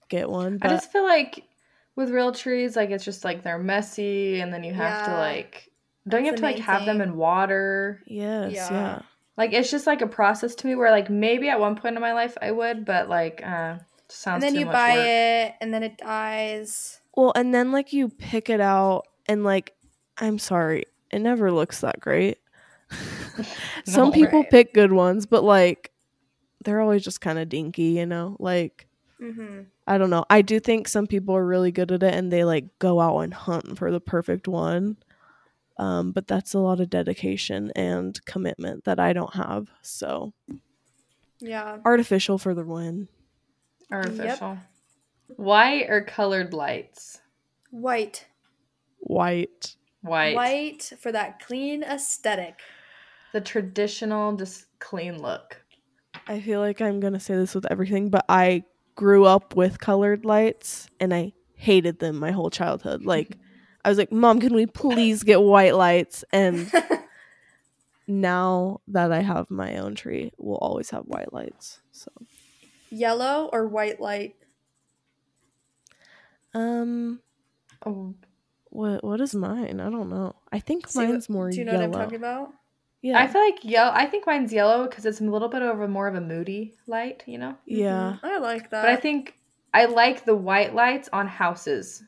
get one. I just feel like with real trees, like it's just like they're messy, and then you have to like don't you have to the like have them in water? yes, Yeah. yeah. Like it's just like a process to me where like maybe at one point in my life I would, but like uh sounds and then too you much buy work. it, and then it dies. Well, and then like you pick it out and like I'm sorry, it never looks that great. Some No. people Right. pick good ones, but like they're always just kind of dinky, you know? Like Mm-hmm. I don't know. I do think some people are really good at it and they like go out and hunt for the perfect one. Um, but that's a lot of dedication and commitment that I don't have. So Yeah. artificial for the win. Artificial. White or colored lights? White. White. White. White for that clean aesthetic. The traditional, just clean look. I feel like I'm gonna say this with everything, but I grew up with colored lights and I hated them my whole childhood. Like I was like, Mom, can we please get white lights? And now that I have my own tree, we'll always have white lights. So Yellow or white light? um Oh, what what is mine? I don't know. I think See mine's more Do you know yellow. what I'm talking about? Yeah. I feel like yellow. I think mine's yellow because it's a little bit of a more of a moody light, you know. yeah. Mhm. I like that. But I think I like the white lights on houses.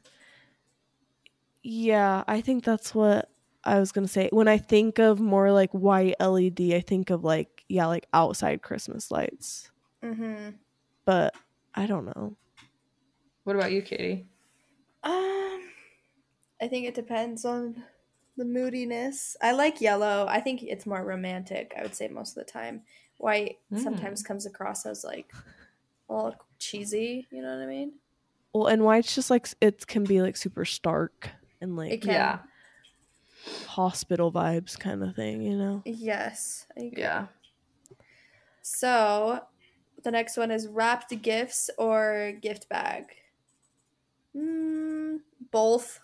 Yeah, I think that's what I was gonna say. When I think of more like white LED, I think of like yeah, like outside Christmas lights. Mm-hmm. But I don't know. What about you, Katy? Um, I think it depends on the moodiness. I like yellow. I think it's more romantic. I would say most of the time. White Mm. sometimes comes across as like all cheesy. You know what I mean? Well, and white's just like it can be like super stark and It like can. Yeah, hospital vibes kind of thing, you know. Yes. I agree. yeah. So the next one is wrapped gifts or gift bag. Mm, both.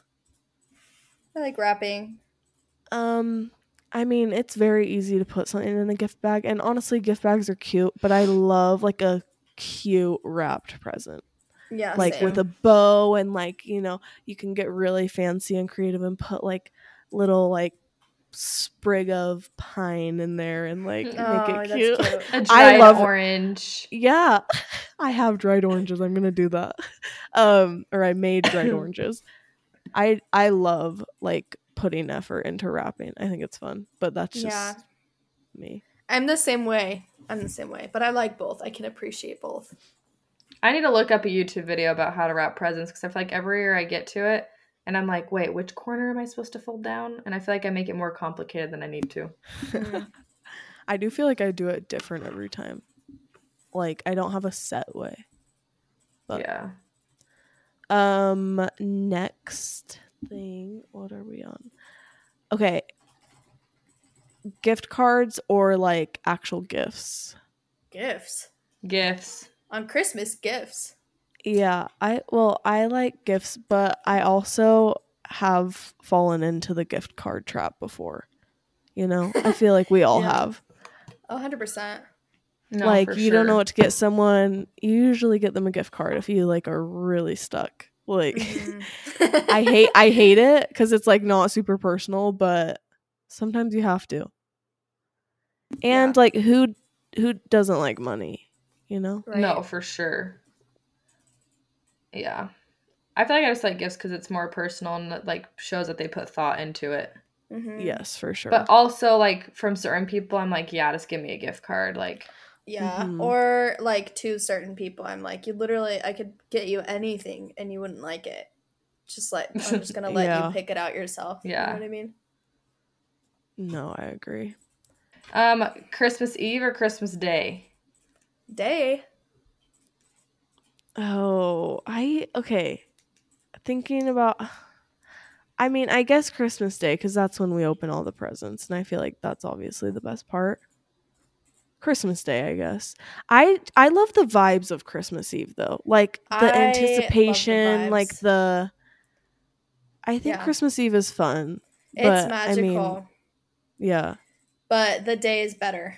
I like wrapping. Um I mean, it's very easy to put something in a gift bag and honestly gift bags are cute, but I love like a cute wrapped present. Yeah. like same. with a bow and like you know you can get really fancy and creative and put like little like sprig of pine in there and like Oh, make it cute. cute. A I dried love- orange. yeah, I have dried oranges. I'm gonna do that. Um, or I made dried oranges. I I love like putting effort into wrapping. I think it's fun, but that's just Yeah. me. I'm the same way. I'm the same way, but I like both. I can appreciate both. I need to look up a YouTube video about how to wrap presents because I feel like every year I get to it and I'm like, wait, which corner am I supposed to fold down? And I feel like I make it more complicated than I need to. Mm. I do feel like I do it different every time. Like I don't have a set way. But- yeah. Um next thing, what are we on? Okay. Gift cards or like actual gifts. Gifts Gifts. on Christmas. Gifts. Yeah, I well, I like gifts, but I also have fallen into the gift card trap before. You know, I feel like we all Yeah. have. Oh, 100%. No, like for you don't know what to get someone. You usually get them a gift card if you like are really stuck. Like Mhm. I hate I hate it because it's like not super personal, but sometimes you have to. And like who who doesn't like money, you know? Right. No, for sure. Yeah. I feel like I just like gifts because it's more personal and it, like shows that they put thought into it. Mhm. Yes, for sure. But also like from certain people, I'm like, yeah, just give me a gift card. Like, Yeah. Mhm. Or like to certain people, I'm like, you literally, I could get you anything and you wouldn't like it. Just like, I'm just gonna let Yeah. you pick it out yourself. You Yeah. know what I mean? no, I agree. um, Christmas Eve or Christmas Day? Day. Oh, I okay. Thinking about I mean, I guess Christmas Day cuz that's when we open all the presents and I feel like that's obviously the best part. Christmas Day, I guess. I I love the vibes of Christmas Eve though. Like I the the anticipation, like the I think Yeah. Christmas Eve is fun. It's but, I mean, magical. Yeah. but the day is better.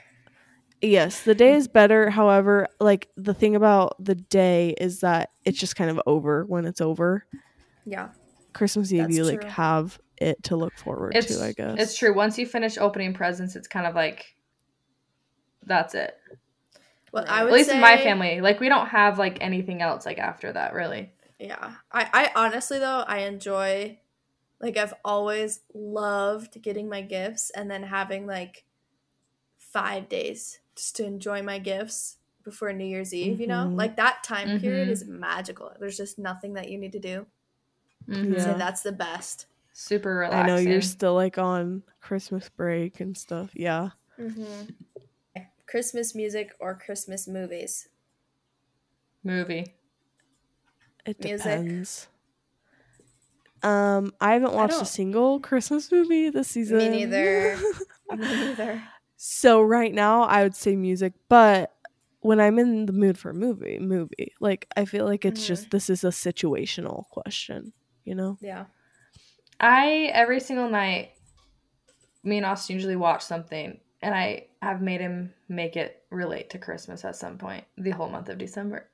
Yes, the day is better. However, like the thing about the day is that it's just kind of over when it's over. Yeah. Christmas Eve, That's you like true. have it to look forward It's to. I guess it's true. Once you finish opening presents, it's kind of like that's it. Well, Right. I At would least in my family, like we don't have like anything else like after that, really. Yeah. I, I honestly though, I enjoy like I've always loved getting my gifts and then having like five days just to enjoy my gifts before New Year's Eve, you know? Mhm. Like that time period Mhm. is magical. There's just nothing that you need to do. Mhm. Yeah. So that's the best. Super I know you're still like on Christmas break and stuff. Yeah, Mm-hmm. Christmas music or Christmas movies? movie. it Music. depends. Um, I haven't watched a single Christmas movie this season. Me neither. Me neither. So right now, I would say music, but when I'm in the mood for a movie, movie, like I feel like it's Mhm. just this is a situational question, you know? Yeah. I every single night, me and Austin usually watch something, and I have made him make it relate to Christmas at some point the whole month of December.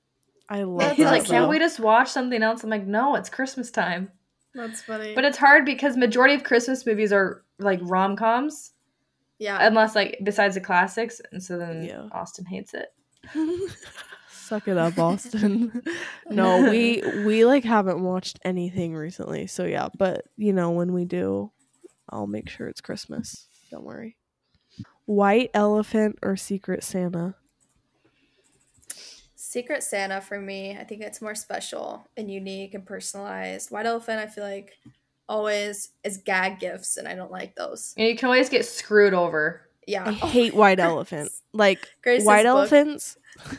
I love. That's He's that, like, "Can't we just watch something else?" I'm like, "No, it's Christmas time." That's funny. But it's hard because majority of Christmas movies are like rom coms, yeah. unless like besides the classics, and so then Yeah. Austin hates it. Suck it up, Austin. no, we we like haven't watched anything recently. So yeah, but you know, when we do, I'll make sure it's Christmas. Don't worry. White elephant or secret Santa? Secret Santa for me, I think it's more special and unique and personalized. White Elephant, I feel like always is gag gifts, and I don't like those. And you can always get screwed over. Yeah, I Oh, hate white Grace. elephant. Like Grace's white book. elephants.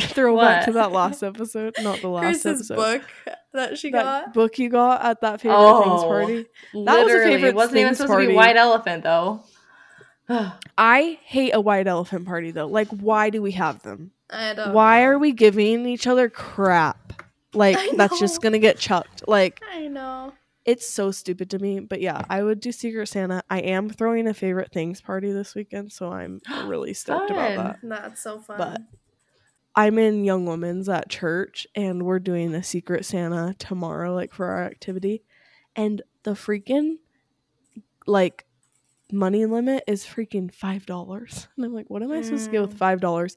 Throwback to that last episode, not the last Grace's episode. book that she that got. book you got at that favorite things Oh. party. was a Literally, favorite it wasn't even things supposed to be white elephant though. I hate a white elephant party though. Like, why do we have them? I don't. why know. are we giving each other crap? Like that's just gonna get chucked. Like I know. It's so stupid to me. But yeah, I would do Secret Santa. I am throwing a favorite things party this weekend, so I'm really stoked about that. That's so fun. But- I'm in Young Women's at church, and we're doing a Secret Santa tomorrow, like for our activity, and the freaking like money limit is freaking five dollars, and I'm like, what am I supposed to get with Mm. five dollars?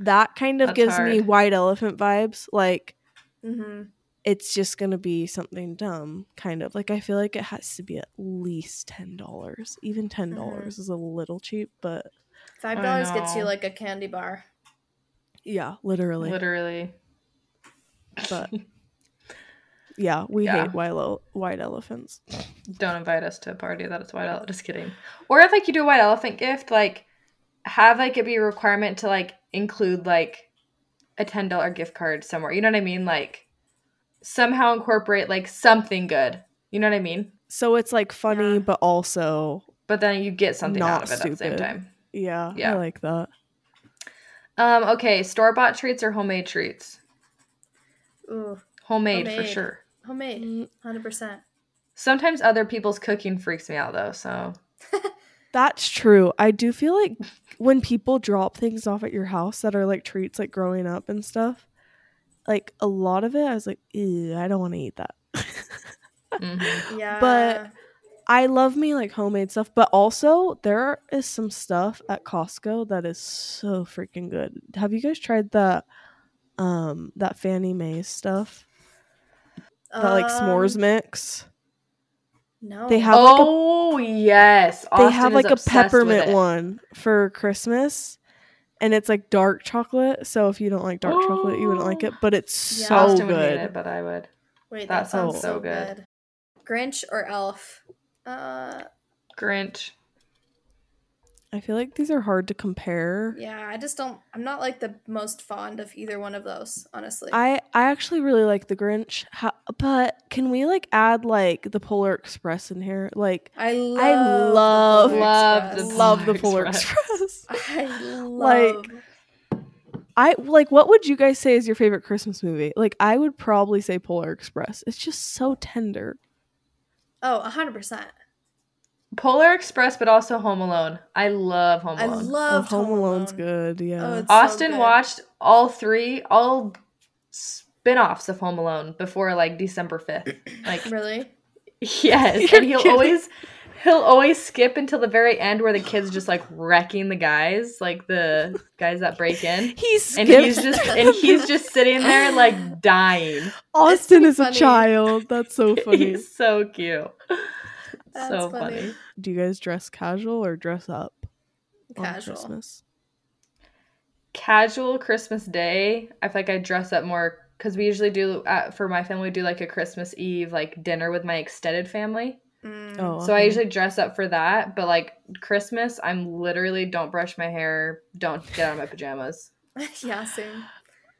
That kind of That's gives me white elephant vibes, like hmm it's just gonna be something dumb kind of like i feel like it has to be at least ten dollars even ten mm-hmm. dollars is a little cheap but $5 gets you like a candy bar. yeah literally Literally. but yeah we Yeah. hate white, ele- white elephants Don't invite us to a party that is white elephant. Just kidding. Or if like you do a white elephant gift, like have like it be a requirement to like include like a ten dollar gift card somewhere. You know what I mean? Like somehow incorporate like something good. You know what I mean? so it's like funny Yeah. but also But then you get something Not out of it at the same time. yeah, Yeah. i like that Um, okay, store bought treats or homemade treats? Ooh, Homemade, for sure. homemade, Mm, hundred percent. Sometimes other people's cooking freaks me out though, so that's true i do feel like when people drop things off at your house that are like treats like growing up and stuff like a lot of it i was like Ew, i don't want to eat that mhm. Yeah, But- I love me like homemade stuff, but also there is some stuff at Costco that is so freaking good. Have you guys tried that um that Fannie May stuff? That like s'mores Um, mix? No. They have like a oh yes, they have like a peppermint one for Christmas. And it's like dark chocolate, so if you don't like dark chocolate, you wouldn't like it. But it's Yeah. so Austin would hate it, but I would. Wait, that that, sounds sounds so so good. good. Grinch or Elf? Uh, Grinch. I feel like these are hard to compare. yeah, I just don't. I'm not like the most fond of either one of those, honestly. I I actually really like the Grinch, How, but can we like add like the Polar Express in here? Like I love, I love- the Polar love Express. the love the Polar Polar Express. Express. I love. Like- I like what would you guys say is your favorite Christmas movie? Like I would probably say Polar Express. It's just so tender. oh, hundred percent. Polar Express, but also Home Alone. I love Home I Alone. Oh, love Home Alone's Alone. good. Yeah. Oh, it's- so Austin good. watched all three, all spin-offs of Home Alone before like December 5th. Like Really? yes, You're and he'll kidding. always he'll always skip until the very end where the kids just like wrecking the guys, like the guys that break in. he's And he's just and he's just sitting there like dying. Austin pretty is a child. That's so funny. He's so cute. That's so funny. funny. Do you guys dress casual or dress up on Casual. Christmas? casual Christmas Day, I feel like I dress up more because we usually do uh, for my family we do like a Christmas Eve like dinner with my extended family. Mm. Oh, So I usually dress up for that, but like Christmas, I'm literally don't brush my hair, don't get out of my pajamas. yeah, same.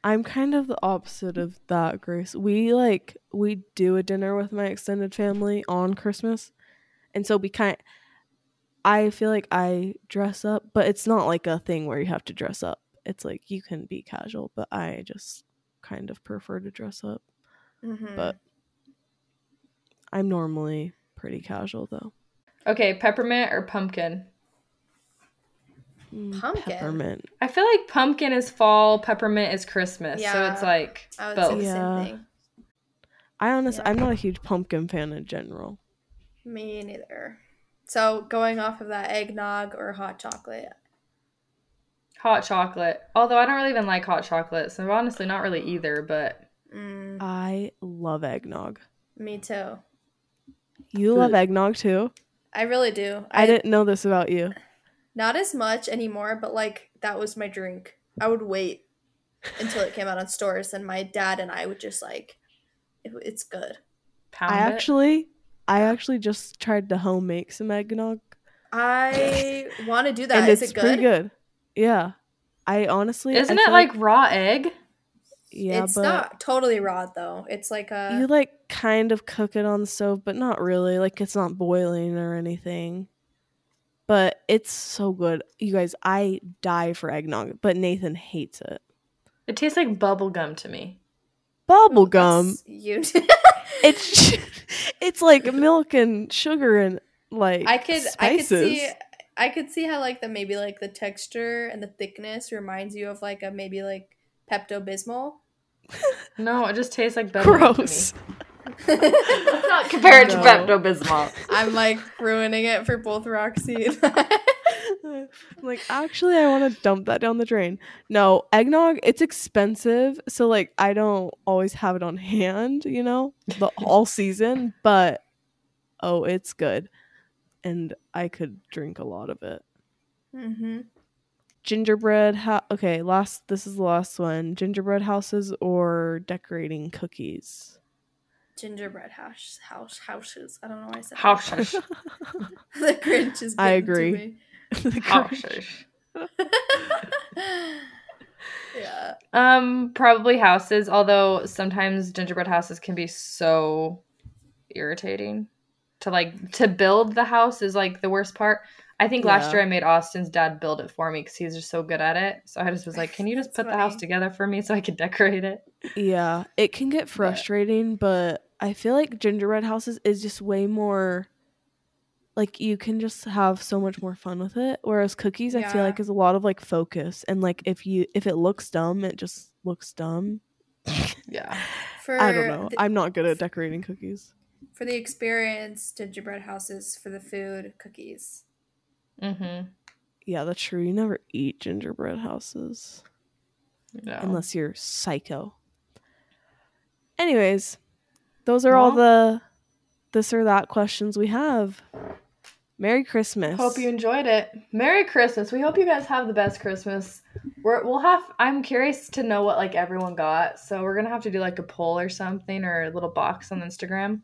I'm kind of the opposite of that, Grace. We like we do a dinner with my extended family on Christmas. And so we kind I feel like I dress up, but it's not like a thing where you have to dress up. It's like you can be casual, but I just kind of prefer to dress up. Mhm. But I'm normally pretty casual though. Okay, peppermint or pumpkin? Mm, Pumpkin? Peppermint. I feel like pumpkin is fall, peppermint is Christmas. Yeah. So it's like I would say both. the Yeah. same thing. I honestly Yeah. I'm not a huge pumpkin fan in general. Me neither. So going off of that eggnog or hot chocolate. Hot chocolate. Although I don't really even like hot chocolate, so honestly not really either, but Mm, I love eggnog. me too. You love eggnog too? I really do. I didn't know this about you. Not as much anymore, but like that was my drink. I would wait until it came out on stores, and my dad and I would just like, it, it's good. pound I it. actually I actually just tried to home make some eggnog. I want to do that. and Is it's it good? pretty good. Yeah. I honestly Isn't feel it like raw egg? yeah, it's but not totally raw though. It's like a you like kind of cook it on the stove, but not really. Like it's not boiling or anything. But it's so good. You guys, I die for eggnog, but Nathan hates it. It tastes like bubble gum to me. Bubble gum. That's You. It's it's like milk and sugar and like I could I could spices. see I could see how like the maybe like the texture and the thickness reminds you of like a maybe like Pepto Bismol. No, it just tastes like bubble gum to me. Gross. Let's not compare it to Pepto Bismol. I'm like ruining it for both Roxy. I'm like, actually, I want to dump that down the drain. No, eggnog, it's expensive. So, like, I don't always have it on hand, you know, the all season, but oh, it's good. And I could drink a lot of it. mm-hmm. Gingerbread, ha- okay, last, this is the last one. Gingerbread houses or decorating cookies? Gingerbread house house houses. I don't know why I said that. Houses. the Grinch is. I getting to agree. Me. The Grinch. Houses. yeah. Um, probably houses, although sometimes gingerbread houses can be so irritating. To like to build the house is like the worst part. I think last year I made Austin's dad build it for me because he's just so good at it. So I just was like, "Can you just That's put the house together for me so I can decorate it?" Yeah, it can get frustrating, but I feel like gingerbread houses is just way more like you can just have so much more fun with it. Whereas cookies I feel like is a lot of like focus and like if you if it looks dumb, it just looks dumb. Yeah. For I don't know. the- I'm not good at decorating cookies. For the experience, gingerbread houses. For the food, cookies. Mm-hmm. Yeah, that's true. You never eat gingerbread houses No. unless you're psycho. Anyways, those are all the this or that questions we have. Merry Christmas. Hope you enjoyed it. Merry Christmas. We hope you guys have the best Christmas. We're, we'll have. I'm curious to know what like everyone got. So we're gonna have to do like a poll or something or a little box on Instagram.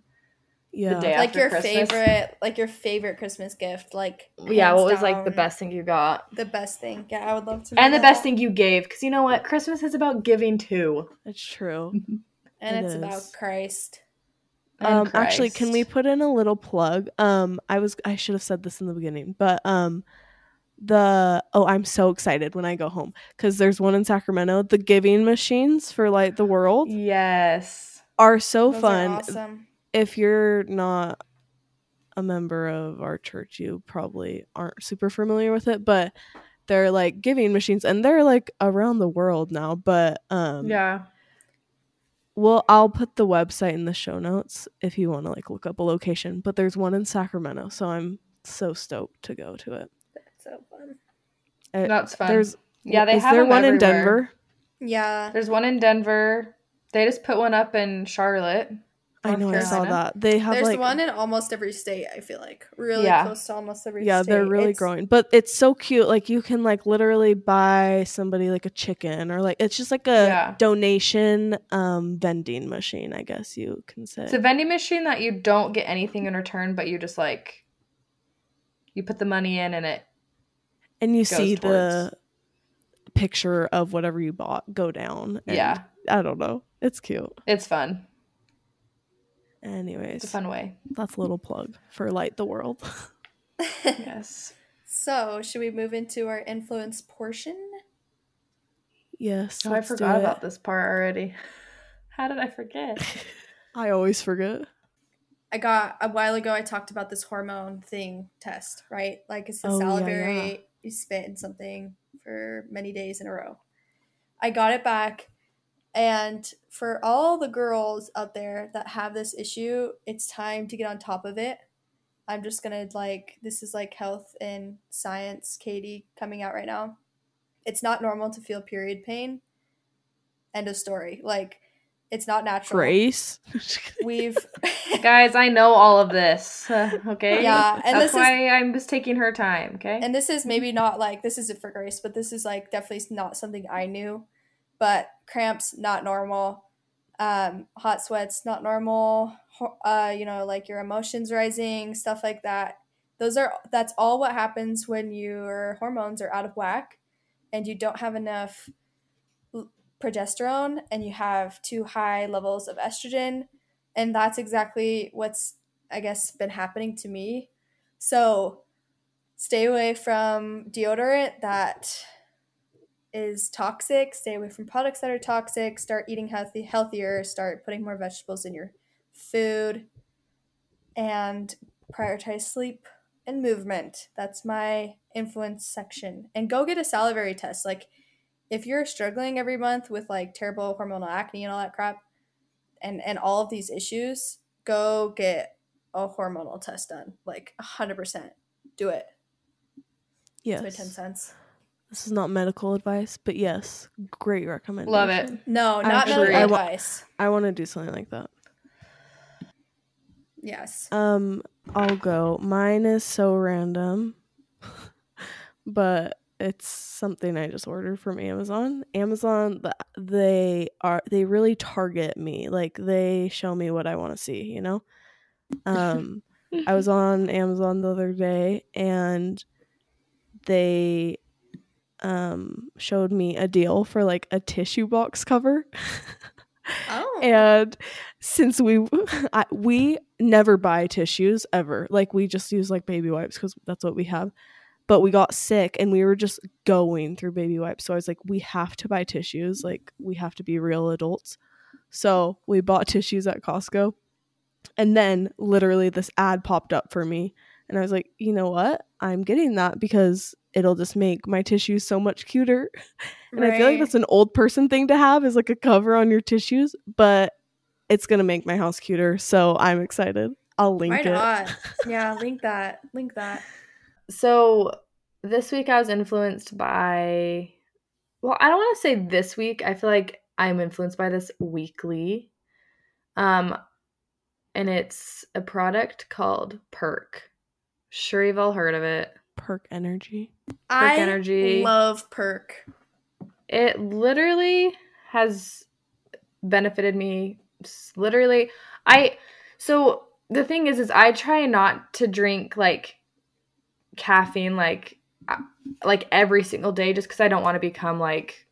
yeah. day like after your Christmas. favorite, like your favorite Christmas gift. Like yeah, what was like the best thing you got, The best thing. Yeah, I would love to. know and the that. best thing you gave. Because you know what, Christmas is about giving too. It's true. and It it's about. Christ. Um actually can we put in a little plug um i was i should have said this in the beginning but um the oh i'm so excited when i go home because there's one in sacramento the giving machines for light the world Yes. are so Those are fun awesome. if you're not a member of our church you probably aren't super familiar with it but they're like giving machines and they're like around the world now but um yeah. Well i'll put the website in the show notes if you want to like look up a location but there's one in sacramento so i'm so stoked to go to it So fun. Uh, That's fun. there's yeah, they is have there them one in denver Yeah. There's one in Denver. They just put one up in Charlotte. I know i saw that they have There's like one in almost every state. I feel like really Yeah. close to almost every. yeah state. they're really It's- growing but it's so cute like you can like literally buy somebody like a chicken or like it's just like a Yeah. donation um vending machine i guess you can say It's a vending machine that you don't get anything in return, but you just like you put the money in and it and you see towards- the picture of whatever you bought go down yeah, i don't know it's cute it's fun. Anyways It's a fun way. that's a little plug for light the world Yes. so, should we move into our influence portion? yes Oh, I forgot about this part already. How did I forget? i always forget I got a while ago. I talked about this hormone thing test, right? Like it's the Oh, yeah, salivary. yeah. You spit in something for many days in a row. I got it back, and for all the girls out there that have this issue, it's time to get on top of it. I'm just gonna like this is like health and science, Katy coming out right now. It's not normal to feel period pain. End of story. Like it's not natural. grace We've Guys, I know all of this. uh, okay. Yeah, and that's this is- why I'm just taking her time. Okay. and this is maybe not like this isn't for grace but this is like definitely not something i knew but cramps not normal. Um hot sweats not normal. Uh you know like your emotions rising stuff like that. Those are that's all what happens when your hormones are out of whack and you don't have enough progesterone and you have too high levels of estrogen. And that's exactly what's i guess been happening to me. So stay away from deodorant that is toxic stay away from products that are toxic start eating healthy healthier start putting more vegetables in your food and prioritize sleep and movement. That's my influence section. And go get a salivary test. Like if you're struggling every month with like terrible hormonal acne and all that crap and and all of these issues go get a hormonal test done. Like 100% do it. Yes That's my 10 cents. This is not medical advice but yes great recommendation Love it. No, I not agree. medical I wa- advice. i want to do something like that Yes. Um, I'll go. Mine is so random, but it's something I just ordered from Amazon. Amazon, they are they really target me. Like they show me what I want to see. You know. Um, I was on Amazon the other day and they um showed me a deal for like a tissue box cover. Oh. and since we I, we never buy tissues ever. Like we just use like baby wipes because that's what we have. But we got sick and we were just going through baby wipes. So i was like we have to buy tissues. Like we have to be real adults. So we bought tissues at costco. And then literally this ad popped up for me. And i was like you know what? I'm getting that because it'll just make my tissues so much cuter and I feel like that's an old person thing to have is like a cover on your tissues, but it's gonna make my house cuter. So I'm excited. I'll link Right it. on. Yeah, link that. Link that. So this week I was influenced by well, I don't want to say this week. I feel like I'm influenced by this weekly. Um and it's a product called Perk. Sure you've all heard of it. Perk energy. I Energy. love perk. It literally has benefited me s- literally I so the thing is is I try not to drink like caffeine like uh, like every single day just cuz I don't want to become like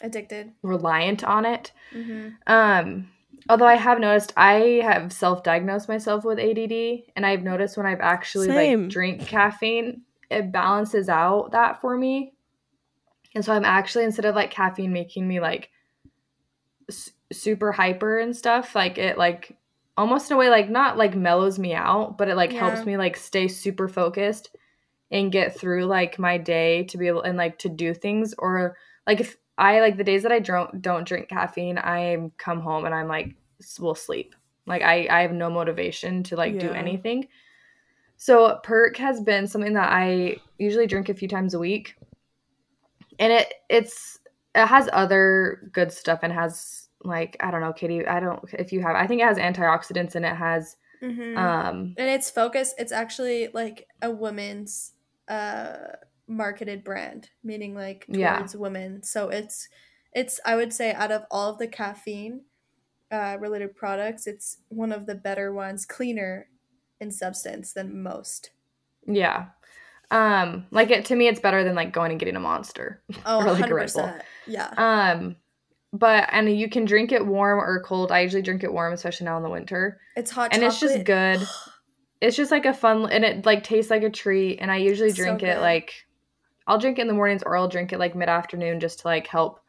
Addicted. reliant on it. hmm Um although I have noticed I have self-diagnosed myself with ADD and I've noticed when I've actually Same. like drink caffeine it balances out that for me. And so I'm actually instead of like caffeine making me like s- super hyper and stuff, like it like almost in a way like not like mellows me out, but it like helps me like stay super focused and get through like my day to be able and like to do things or like if I like the days that I don't don't drink caffeine, I come home and I'm like will sleep. Like I I have no motivation to like do anything. So perk has been something that I usually drink a few times a week. And it it's it has other good stuff and has like I don't know, Katy, I don't if you have I think it has antioxidants and it has hmm um and it's focused. It's actually like a women's uh marketed brand, meaning like Yeah. towards women. So it's it's I would say out of all of the caffeine uh, related products, it's one of the better ones, cleaner in substance than most. yeah. Um like it to me it's better than like going and getting a monster. Oh, Or, like, 100%. Red Bull. Yeah. Um but and you can drink it warm or cold. I usually drink it warm, especially now in the winter. It's hot and it's just good. It's just like a fun and it like tastes like a treat. And I usually So drink it like I'll drink it in the mornings or I'll drink it like mid afternoon just to like help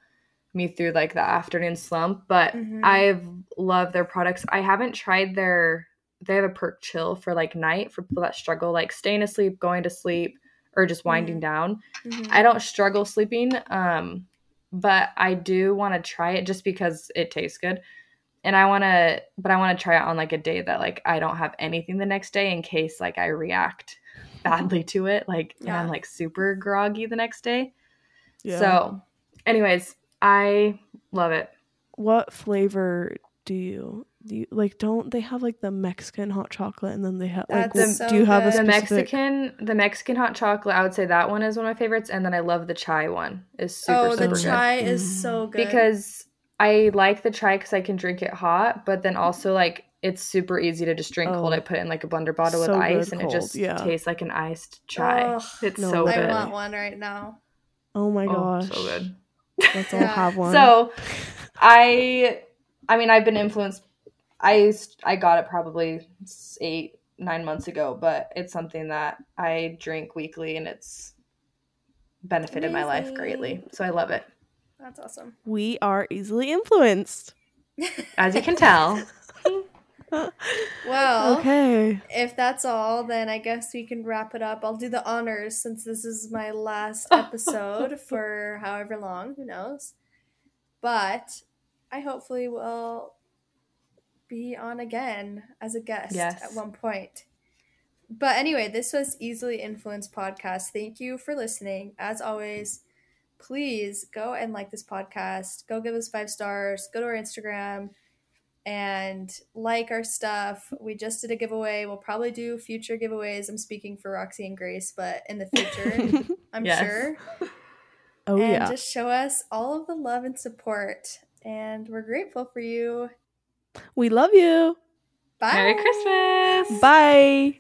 me through like the afternoon slump. But Mhm. I've loved their products. I haven't tried their they have a perk chill for like night for people that struggle like staying asleep, going to sleep, or just winding down. Mhm. I don't struggle sleeping, um, but I do want to try it just because it tastes good. And I want to, but I want to try it on like a day that like I don't have anything the next day in case like I react badly to it, like and I'm like super groggy the next day. Yeah. So, anyways, I love it. what flavor do you you like don't they have like the Mexican hot chocolate and then they have like That's so do you have a good. The Mexican, the Mexican hot chocolate, I would say that one is one of my favorites, and then I love the chai one. is super oh, super the good. chai is mm-hmm. so good. because I like the chai because I can drink it hot, but then also like it's super easy to just drink cold. Oh. I put it in like a blender bottle So with ice, good and cold, it just yeah. tastes like an iced chai. Ugh, it's No so way. I good. want one right now. Oh my Oh, gosh. so good. Let's all Yeah. have one. So, I, I mean, I've been influenced. I I got it probably eight nine months ago, but it's something that I drink weekly, and it's benefited my life greatly. So I love it, That's awesome. we are easily influenced. as you can tell. Well, okay. if that's all, then I guess we can wrap it up. I'll do the honors since this is my last episode for however long, who knows. But I hopefully will be on again as a guest Yes. at one point. But anyway, this was Easily Influenced Podcast. Thank you for listening. As always, please go and like this podcast. Go give us five stars. Go to our Instagram and like our stuff. We just did a giveaway. We'll probably do future giveaways. I'm speaking for Roxy and Grace, but in the future, I'm Yes. sure. oh and yeah. just show us all of the love and support. And we're grateful for you. We love you. Bye. Merry Christmas. Bye.